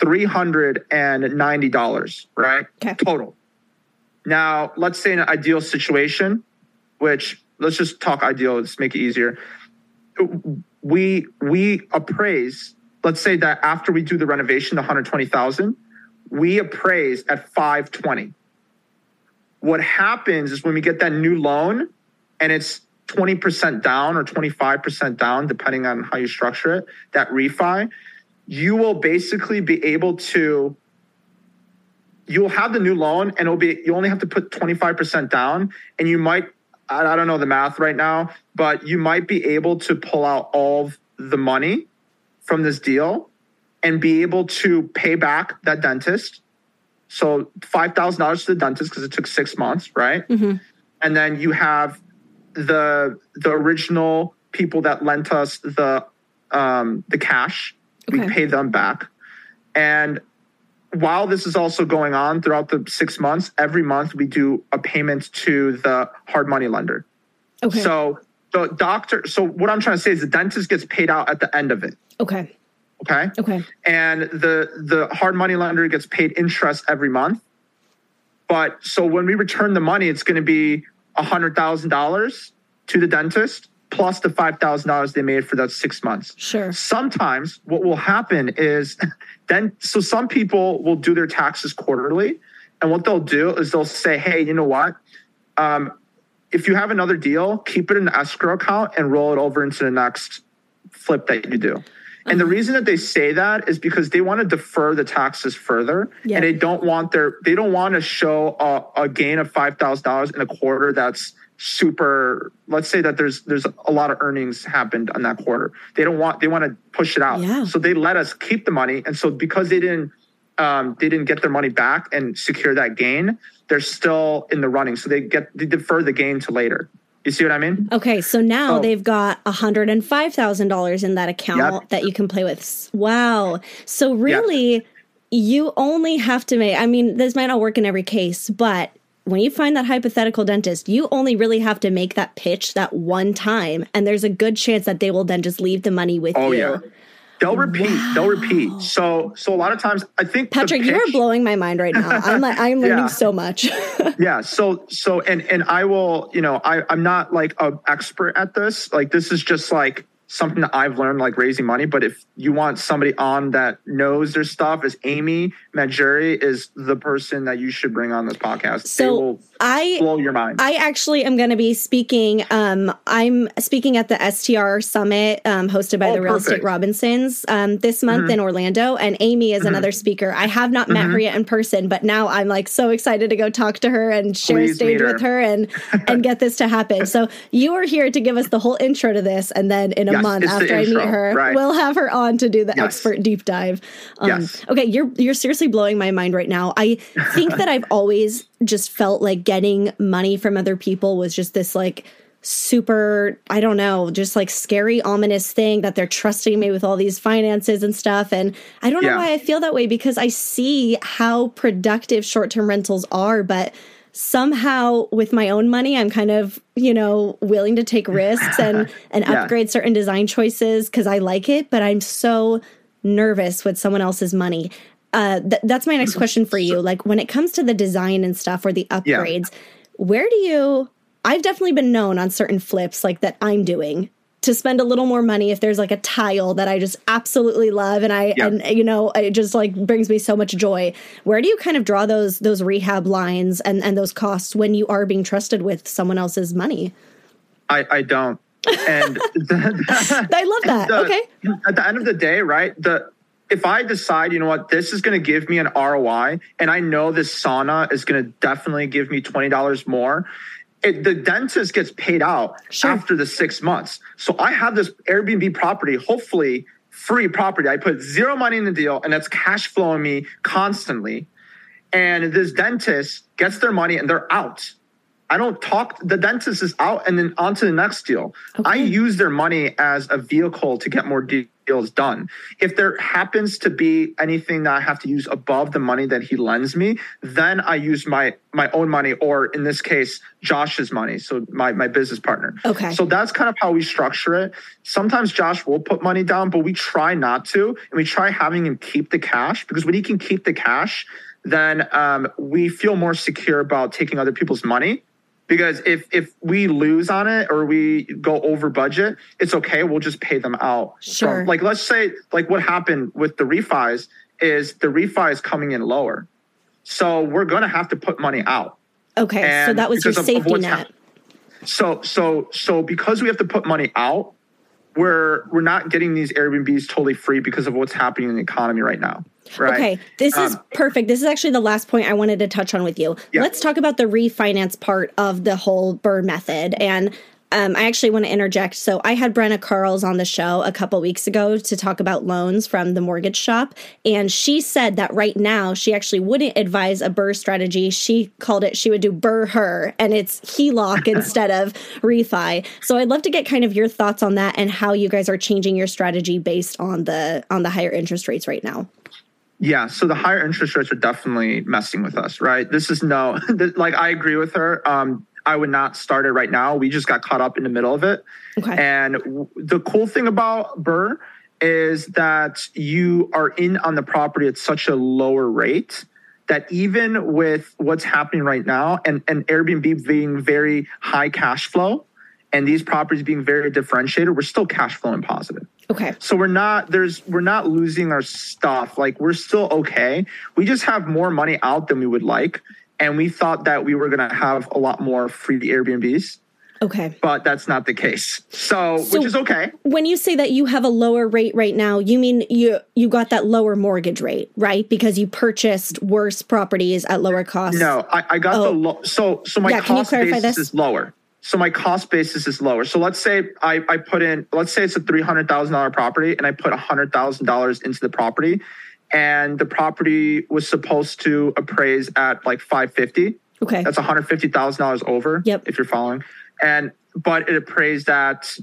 three hundred and ninety dollars, right? Okay. Total. Now, let's say in an ideal situation, which let's just talk ideal. Let's make it easier. We we appraise. Let's say that after we do the renovation, the hundred twenty thousand, we appraise at five twenty. What happens is when we get that new loan and it's 20% down or 25% down, depending on how you structure it, that refi, you will basically be able to you'll have the new loan and it'll be you only have to put 25% down and you might I, don't know the math right now, but you might be able to pull out all the money from this deal and be able to pay back that dentist. So five thousand dollars to the dentist because it took six months, right? Mm-hmm. And then you have the the original people that lent us the um, the cash. We Okay. pay them back, and while this is also going on throughout the six months, every month we do a payment to the hard money lender. Okay. So the doctor. So what I'm trying to say is the dentist gets paid out at the end of it. okay. Okay Okay. and the the hard money lender gets paid interest every month. But so when we return the money, it's going to be a hundred thousand dollars to the dentist plus the five thousand dollars they made for that six months. Sure. Sometimes what will happen is then so some people will do their taxes quarterly, and what they'll do is they'll say, "Hey, you know what? Um, if you have another deal, keep it in the escrow account and roll it over into the next flip that you do." And the reason that they say that is because they want to defer the taxes further, and they don't want their they don't want to show a, a gain of five thousand dollars in a quarter that's super. Let's say that there's there's a lot of earnings happened on that quarter. They don't want they want to push it out, Yeah. so they let us keep the money. And so because they didn't um, they didn't get their money back and secure that gain, they're still in the running. So they get they defer the gain to later. You see what I mean? Okay, so now Oh. they've got hundred and five thousand dollars in that account Yep. that you can play with. Wow. So really, you only have to make. I mean, this might not work in every case, but when you find that hypothetical dentist, you only really have to make that pitch that one time, and there's a good chance that they will then just leave the money with Oh you. yeah. They'll oh, repeat. They'll repeat. So so a lot of times I think Patryk, you are blowing my mind right now. I'm like, I'm learning Yeah. so much. yeah so so and and i will you know i i'm not like an expert at this like this is just like something that i've learned like raising money but if you want somebody on that knows their stuff is amy Mahjoory is the person that you should bring on this podcast So, will I blow your mind I actually am going to be speaking. Um, I'm speaking at the STR Summit um, hosted by Oh, the Real Estate. Robinsons um, this month Mm-hmm. in Orlando, and Amy is another speaker. I have not met her yet in person, but now I'm like so excited to go talk to her and share a Please stage her. with her and and get this to happen. So you are here to give us the whole intro to this, and then in a Yes, month after I meet her, right. we'll have her on to do the Yes. expert deep dive. Um, Yes. Okay, you're you're seriously blowing my mind right now. I think that I've always just felt like getting money from other people was just this like super I don't know, just like scary ominous thing that they're trusting me with all these finances and stuff and I don't know Yeah. why I feel that way because I see how productive short-term rentals are but somehow with my own money I'm kind of, you know, willing to take risks and and Yeah. upgrade certain design choices cuz I like it, but I'm so nervous with someone else's money. Uh, th- that's my next question for you. Like when it comes to the design and stuff or the Yeah. upgrades, where do you? I've definitely been known on certain flips like that I'm doing to spend a little more money if there's like a tile that I just absolutely love and I Yeah. and you know it just like brings me so much joy. Where do you kind of draw those those rehab lines and and those costs when you are being trusted with someone else's money? i i don't and I love that. the- okay. At the end of the day, right? The if I decide, you know what, this is going to give me an ROI, and I know this sauna is going to definitely give me twenty dollars more. It, the dentist gets paid out Sure. after the six months. So I have this Airbnb property, hopefully free property. I put zero money in the deal, and that's cash flowing me constantly. And this dentist gets their money, and they're out. I don't talk. The dentist is out, and then on to the next deal. I use their money as a vehicle to get more deals done. If there happens to be anything that I have to use above the money that he lends me, then I use my my own money, or in this case, Josh's money. So my my business partner. Okay. So that's kind of how we structure it. Sometimes Josh will put money down, but we try not to, and we try having him keep the cash because when he can keep the cash, then um, we feel more secure about taking other people's money because if if we lose on it or we go over budget it's okay we'll just pay them out from- Sure. like let's say like what happened with the refis is the refi is coming in lower so we're going to have to put money out Okay. so that was your because of- of safety net. so so so because we have to put money out we're we're not getting these Airbnbs totally free because of what's happening in the economy right now. Right. Okay, this um, is perfect. This is actually the last point I wanted to touch on with you. Yeah. Let's talk about the refinance part of the whole BRRRR method. And um, I actually want to interject. So I had Brenna Carls on the show a couple weeks ago to talk about loans from the mortgage shop, and she said that right now she actually wouldn't advise a BRRRR strategy. She called it she would do Burr her, and it's HELOC instead of refi. So I'd love to get kind of your thoughts on that and how you guys are changing your strategy based on the on the higher interest rates right now. Yeah, so the higher interest rates are definitely messing with us, right? This is no, like I agree with her. Um, I would not start it right now. We just got caught up in the middle of it. Okay. And w- the cool thing about BRRRR is that you are in on the property at such a lower rate that even with what's happening right now and, and Airbnb being very high cash flow and these properties being very differentiated, we're still cash flowing positive. Okay. So we're not there's we're not losing our stuff. Like we're still okay. We just have more money out than we would like and we thought that we were going to have a lot more free Airbnbs. Okay. But that's not the case. So, so, which is okay. When you say that you have a lower rate right now, you mean you you got that lower mortgage rate, right? Because you purchased worse properties at lower cost. No, I, I got oh. the low so so my yeah, cost basis this? is lower. So my cost basis is lower. So let's say I, I put in let's say it's a three hundred thousand dollar property and I put hundred thousand dollars into the property and the property was supposed to appraise at like 550. Okay. That's $150,000 over. Yep. If you're following. And, but it appraised at,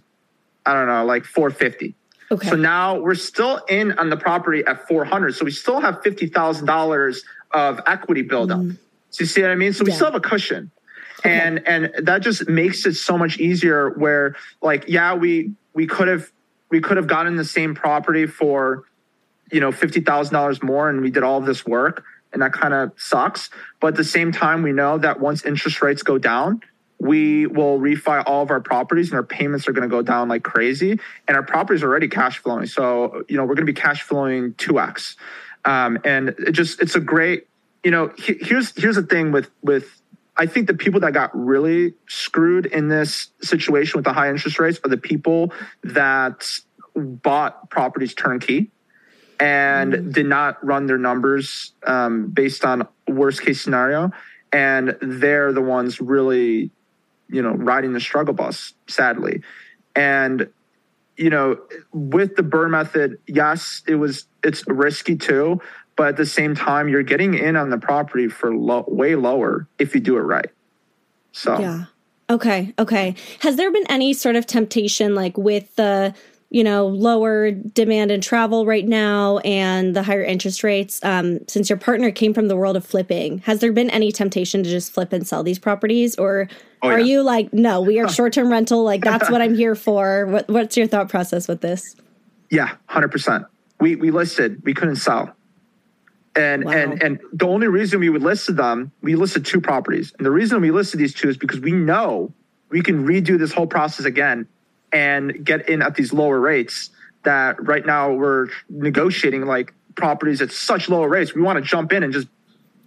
I don't know, like 450. Okay. So now we're still in on the property at 400. So we still have $50,000 of equity buildup. Mm. So you see what I mean? So we yeah. still have a cushion. Okay. And, and that just makes it so much easier where like, yeah, we, we could have, we could have gotten the same property for you know fifty thousand dollars more, and we did all this work, and that kind of sucks. But at the same time, we know that once interest rates go down, we will refi all of our properties and our payments are going to go down like crazy and our properties are already cash flowing. So you know we're going to be cash flowing 2x um, and it just it's a great you know he, here's here's the thing with with i think the people that got really screwed in this situation with the high interest rates are the people that bought properties turnkey and mm. did not run their numbers um, based on worst case scenario. And they're the ones really you know riding the struggle bus sadly. And you know with the BRRRR method yes it was it's risky too but at the same time you're getting in on the property for way lower if you do it right. So. Yeah. Okay okay. Has there been any sort of temptation like with the you know, lower demand in travel right now and the higher interest rates, um, since your partner came from the world of flipping, has there been any temptation to just flip and sell these properties? Or oh, are yeah. you like, no, we are short term rental, like that's what I'm here for? What, what's your thought process with this? Yeah, 100%. We, we listed, we couldn't sell. And, wow. and and the only reason we would list them, we listed two properties. And the reason we listed these two is because we know we can redo this whole process again and get in at these lower rates that right now we're negotiating like properties at such lower rates. We want to jump in and just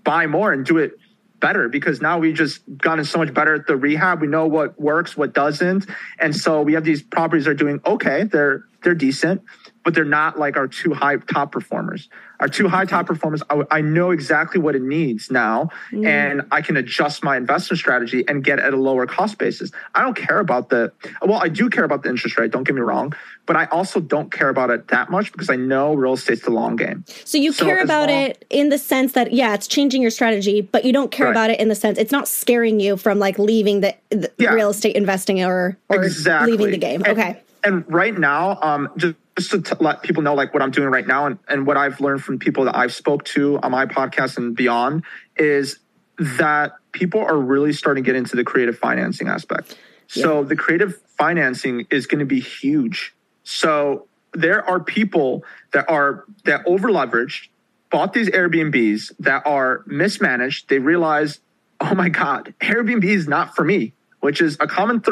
buy more and do it better because now we've just gotten so much better at the rehab. We know what works, what doesn't. And so we have these properties that are doing okay. They're they're decent, but they're not like our two high top performers. Our two high top performers, I, I know exactly what it needs now, mm. and I can adjust my investment strategy and get at a lower cost basis. I don't care about the, well, I do care about the interest rate, don't get me wrong, but I also don't care about it that much because I know real estate's the long game. So you so care about long, it in the sense that, yeah, it's changing your strategy, but you don't care right. about it in the sense it's not scaring you from like leaving the, the yeah. real estate investing or, or exactly. leaving the game. And, okay. And right now, um, just just to t- let people know like what I'm doing right now and, and what I've learned from people that I've spoke to on my podcast and beyond is that people are really starting to get into the creative financing aspect. Yeah. So the creative financing is going to be huge. So there are people that are that over leveraged, bought these Airbnbs that are mismanaged. They realize, oh my God, Airbnb is not for me, which is a common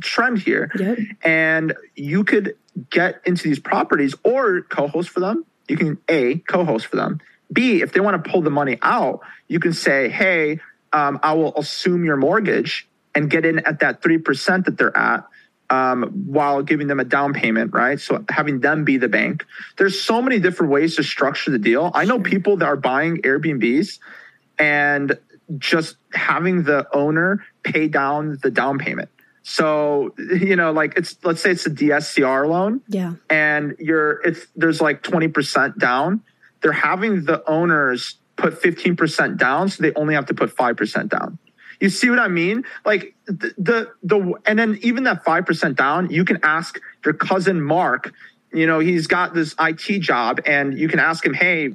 trend here. Yep. And you could get into these properties or co-host for them. You can A, co-host for them. B, if they want to pull the money out, you can say, hey, um, I will assume your mortgage and get in at that 3% that they're at. um, while giving them a down payment, right? So having them be the bank. There's so many different ways to structure the deal. I know people that are buying Airbnbs and just having the owner pay down the down payment. So, you know, like it's let's say it's a DSCR loan. Yeah. And you're it's there's like 20% down. They're having the owners put 15% down, so they only have to put 5% down. You see what I mean? Like the the, the and then even that 5% down, you can ask your cousin Mark, you know, he's got this IT job and you can ask him, "Hey,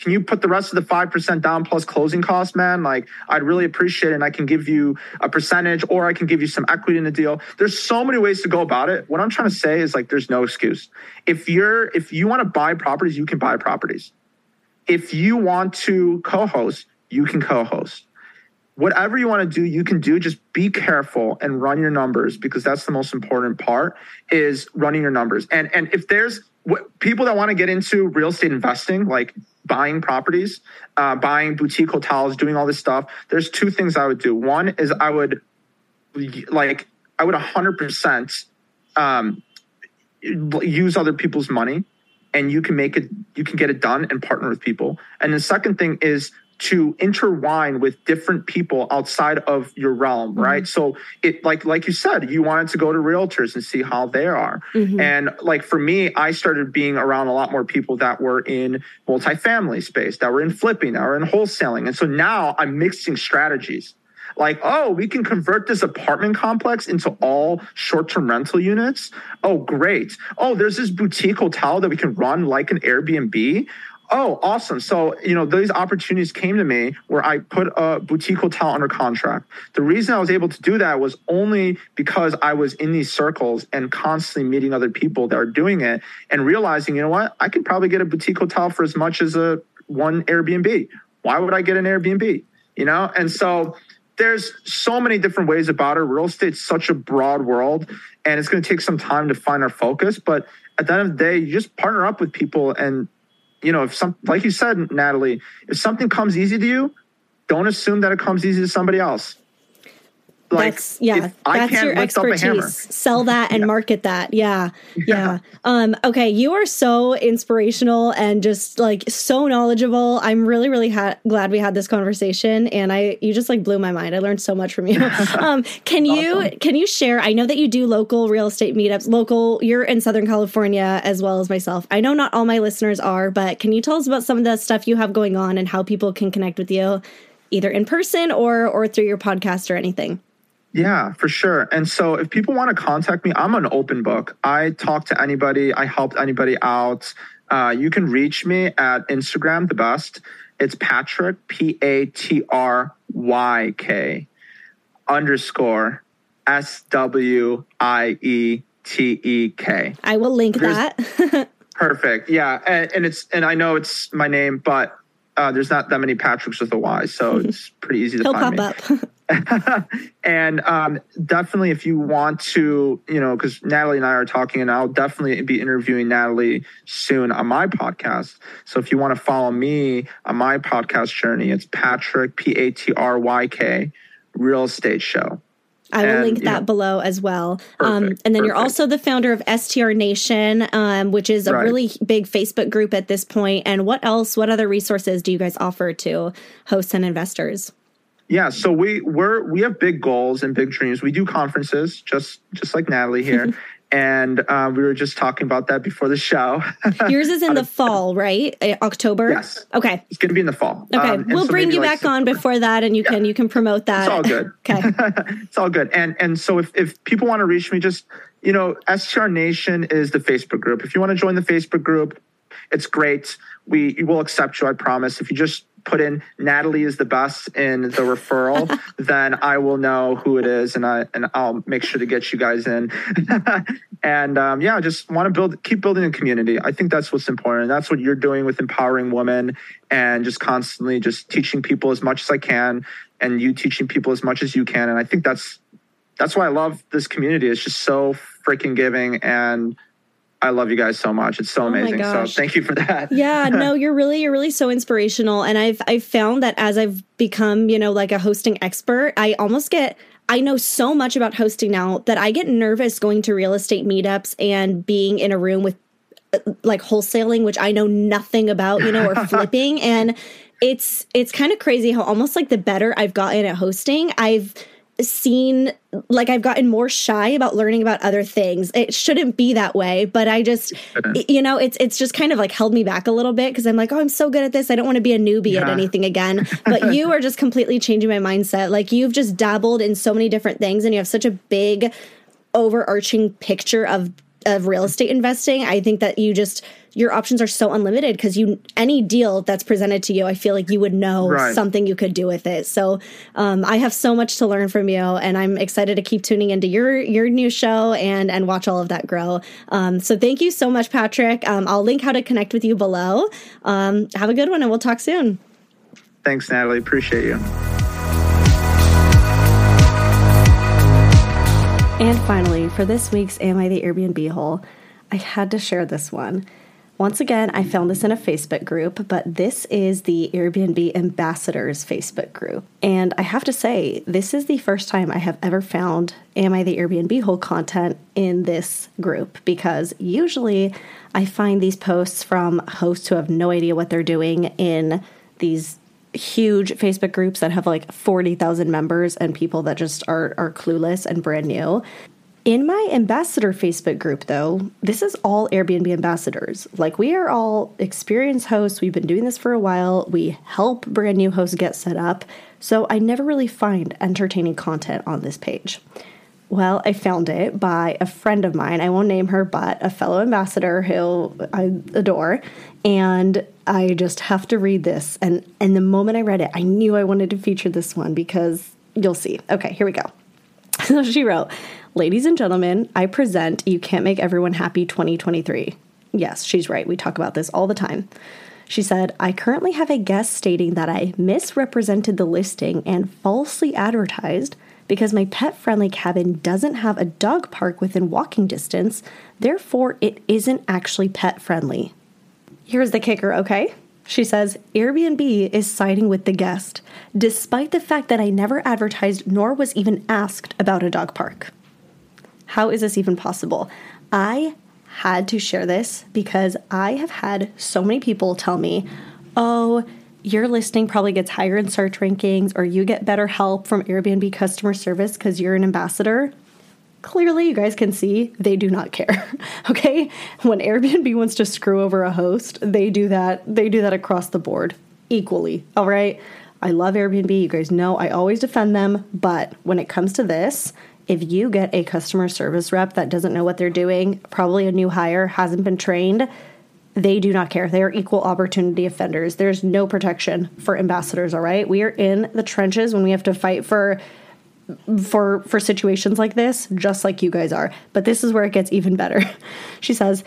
can you put the rest of the 5% down plus closing costs, man? Like, I'd really appreciate it. And I can give you a percentage or I can give you some equity in the deal. There's so many ways to go about it. What I'm trying to say is like, there's no excuse. If you're, if you want to buy properties, you can buy properties. If you want to co host, you can co host. Whatever you want to do, you can do. Just be careful and run your numbers because that's the most important part is running your numbers. And and if there's what, people that want to get into real estate investing, like buying properties, uh, buying boutique hotels, doing all this stuff, there's two things I would do. One is I would like I would 100% um, use other people's money, and you can make it, you can get it done and partner with people. And the second thing is to intertwine with different people outside of your realm mm-hmm. right so it like like you said you wanted to go to realtors and see how they are mm-hmm. and like for me i started being around a lot more people that were in multifamily space that were in flipping that were in wholesaling and so now i'm mixing strategies like, oh, we can convert this apartment complex into all short term rental units. Oh, great. Oh, there's this boutique hotel that we can run like an Airbnb. Oh, awesome. So, you know, these opportunities came to me where I put a boutique hotel under contract. The reason I was able to do that was only because I was in these circles and constantly meeting other people that are doing it and realizing, you know what, I could probably get a boutique hotel for as much as a one Airbnb. Why would I get an Airbnb? You know? And so there's so many different ways about it. Real estate's such a broad world and it's going to take some time to find our focus. But at the end of the day, you just partner up with people and you know, if some, like you said, Natalie, if something comes easy to you, don't assume that it comes easy to somebody else. Like, that's yeah, that's your expertise. Sell that and yeah. market that. Yeah, yeah. Yeah. Um, okay, you are so inspirational and just like so knowledgeable. I'm really, really ha- glad we had this conversation, and I you just like blew my mind. I learned so much from you. um, can you awesome. can you share? I know that you do local real estate meetups. Local, you're in Southern California as well as myself. I know not all my listeners are, but can you tell us about some of the stuff you have going on and how people can connect with you, either in person or or through your podcast or anything? Yeah, for sure. And so if people want to contact me, I'm an open book. I talk to anybody, I help anybody out. Uh, you can reach me at Instagram, the best. It's Patryk, P A T R Y K underscore S W I E T E K. I will link there's, that. perfect. Yeah. And, and, it's, and I know it's my name, but uh, there's not that many Patryks with a Y. So it's pretty easy to He'll find pop me. up. and um, definitely, if you want to, you know, because Natalie and I are talking, and I'll definitely be interviewing Natalie soon on my podcast. So if you want to follow me on my podcast journey, it's Patryk P A T R Y K Real Estate Show. I will and, link that know, below as well. Um, perfect, um, and then perfect. you're also the founder of STR Nation, um, which is a right. really big Facebook group at this point. And what else? What other resources do you guys offer to hosts and investors? Yeah, so we we're we have big goals and big dreams. We do conferences, just just like Natalie here, and uh, we were just talking about that before the show. Yours is in the fall, right? Uh, October. Yes. Okay. It's going to be in the fall. Okay, um, we'll so bring you like back on before that, and you yeah. can you can promote that. It's all good. okay. it's all good. And and so if if people want to reach me, just you know, STR Nation is the Facebook group. If you want to join the Facebook group, it's great. We will accept you. I promise. If you just put in Natalie is the best in the referral, then I will know who it is, and I and I'll make sure to get you guys in. and um, yeah, just want to build, keep building a community. I think that's what's important. And that's what you're doing with empowering women, and just constantly just teaching people as much as I can, and you teaching people as much as you can. And I think that's that's why I love this community. It's just so freaking giving and I love you guys so much. It's so oh amazing. So thank you for that. yeah, no, you're really you're really so inspirational and I've I've found that as I've become, you know, like a hosting expert, I almost get I know so much about hosting now that I get nervous going to real estate meetups and being in a room with uh, like wholesaling, which I know nothing about, you know, or flipping. And it's it's kind of crazy how almost like the better I've gotten at hosting, I've seen like I've gotten more shy about learning about other things. It shouldn't be that way, but I just you know, it's it's just kind of like held me back a little bit because I'm like, "Oh, I'm so good at this. I don't want to be a newbie yeah. at anything again." But you are just completely changing my mindset. Like you've just dabbled in so many different things and you have such a big overarching picture of of real estate investing. I think that you just your options are so unlimited because you any deal that's presented to you, I feel like you would know right. something you could do with it. So um, I have so much to learn from you, and I'm excited to keep tuning into your your new show and and watch all of that grow. Um, so thank you so much, Patryk. Um, I'll link how to connect with you below. Um, have a good one, and we'll talk soon. Thanks, Natalie. Appreciate you. And finally, for this week's Am I the Airbnb hole, I had to share this one. Once again, I found this in a Facebook group, but this is the Airbnb Ambassadors Facebook group. And I have to say, this is the first time I have ever found Am I the Airbnb hole content in this group because usually I find these posts from hosts who have no idea what they're doing in these huge Facebook groups that have like 40,000 members and people that just are are clueless and brand new. In my ambassador Facebook group, though, this is all Airbnb ambassadors. Like, we are all experienced hosts. We've been doing this for a while. We help brand new hosts get set up. So, I never really find entertaining content on this page. Well, I found it by a friend of mine. I won't name her, but a fellow ambassador who I adore. And I just have to read this. And, and the moment I read it, I knew I wanted to feature this one because you'll see. Okay, here we go. So she wrote, Ladies and gentlemen, I present You Can't Make Everyone Happy 2023. Yes, she's right. We talk about this all the time. She said, I currently have a guest stating that I misrepresented the listing and falsely advertised because my pet friendly cabin doesn't have a dog park within walking distance, therefore, it isn't actually pet friendly. Here's the kicker, okay? She says Airbnb is siding with the guest, despite the fact that I never advertised nor was even asked about a dog park. How is this even possible? I had to share this because I have had so many people tell me, oh, your listing probably gets higher in search rankings or you get better help from Airbnb customer service because you're an ambassador. Clearly, you guys can see they do not care. okay? When Airbnb wants to screw over a host, they do that. They do that across the board equally. All right? I love Airbnb. You guys know I always defend them, but when it comes to this, if you get a customer service rep that doesn't know what they're doing, probably a new hire, hasn't been trained, they do not care. They are equal opportunity offenders. There's no protection for ambassadors, all right? We are in the trenches when we have to fight for for for situations like this, just like you guys are. But this is where it gets even better. She says,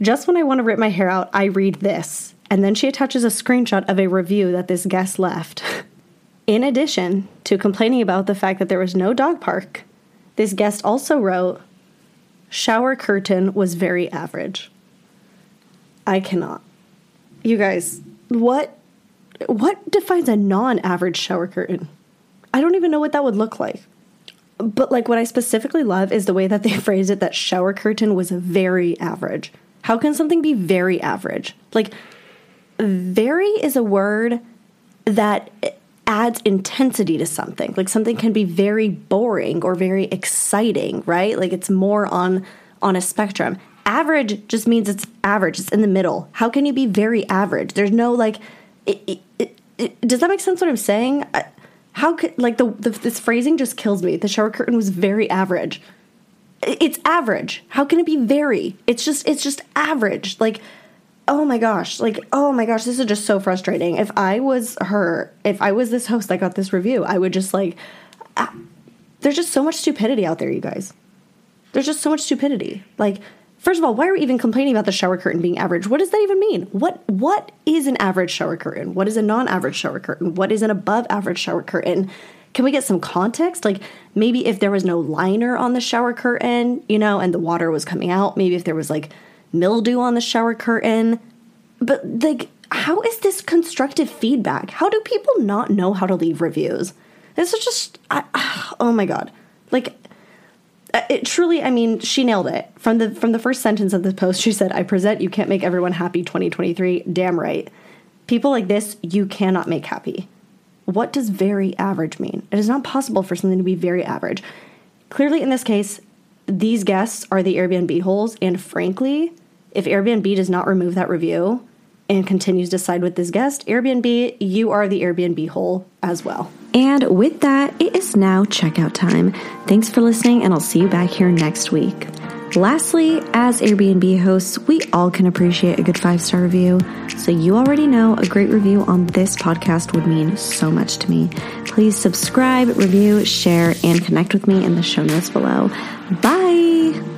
"Just when I want to rip my hair out, I read this." And then she attaches a screenshot of a review that this guest left. In addition to complaining about the fact that there was no dog park, this guest also wrote, shower curtain was very average. I cannot. You guys, what what defines a non-average shower curtain? I don't even know what that would look like. But like what I specifically love is the way that they phrase it that shower curtain was very average. How can something be very average? Like very is a word that adds intensity to something. Like something can be very boring or very exciting, right? Like it's more on on a spectrum. Average just means it's average. It's in the middle. How can you be very average? There's no like. It, it, it, does that make sense? What I'm saying? How could like the, the this phrasing just kills me. The shower curtain was very average. It's average. How can it be very? It's just it's just average. Like oh my gosh, like, oh my gosh, this is just so frustrating. If I was her, if I was this host that got this review, I would just like, there's just so much stupidity out there, you guys. There's just so much stupidity. Like, first of all, why are we even complaining about the shower curtain being average? What does that even mean? What what is an average shower curtain? What is a non-average shower curtain? What is an above average shower curtain? Can we get some context? Like maybe if there was no liner on the shower curtain, you know, and the water was coming out, maybe if there was like mildew on the shower curtain. But like how is this constructive feedback? How do people not know how to leave reviews? This is just, I, ah, oh my god, like Uh, it truly. I mean, she nailed it from the from the first sentence of the post. She said, "I present. You can't make everyone happy." 2023. Damn right. People like this, you cannot make happy. What does very average mean? It is not possible for something to be very average. Clearly, in this case, these guests are the Airbnb holes, and frankly, if Airbnb does not remove that review and continues to side with this guest, Airbnb, you are the Airbnb hole as well. And with that, it is now checkout time. Thanks for listening, and I'll see you back here next week. Lastly, as Airbnb hosts, we all can appreciate a good five star review. So, you already know a great review on this podcast would mean so much to me. Please subscribe, review, share, and connect with me in the show notes below. Bye.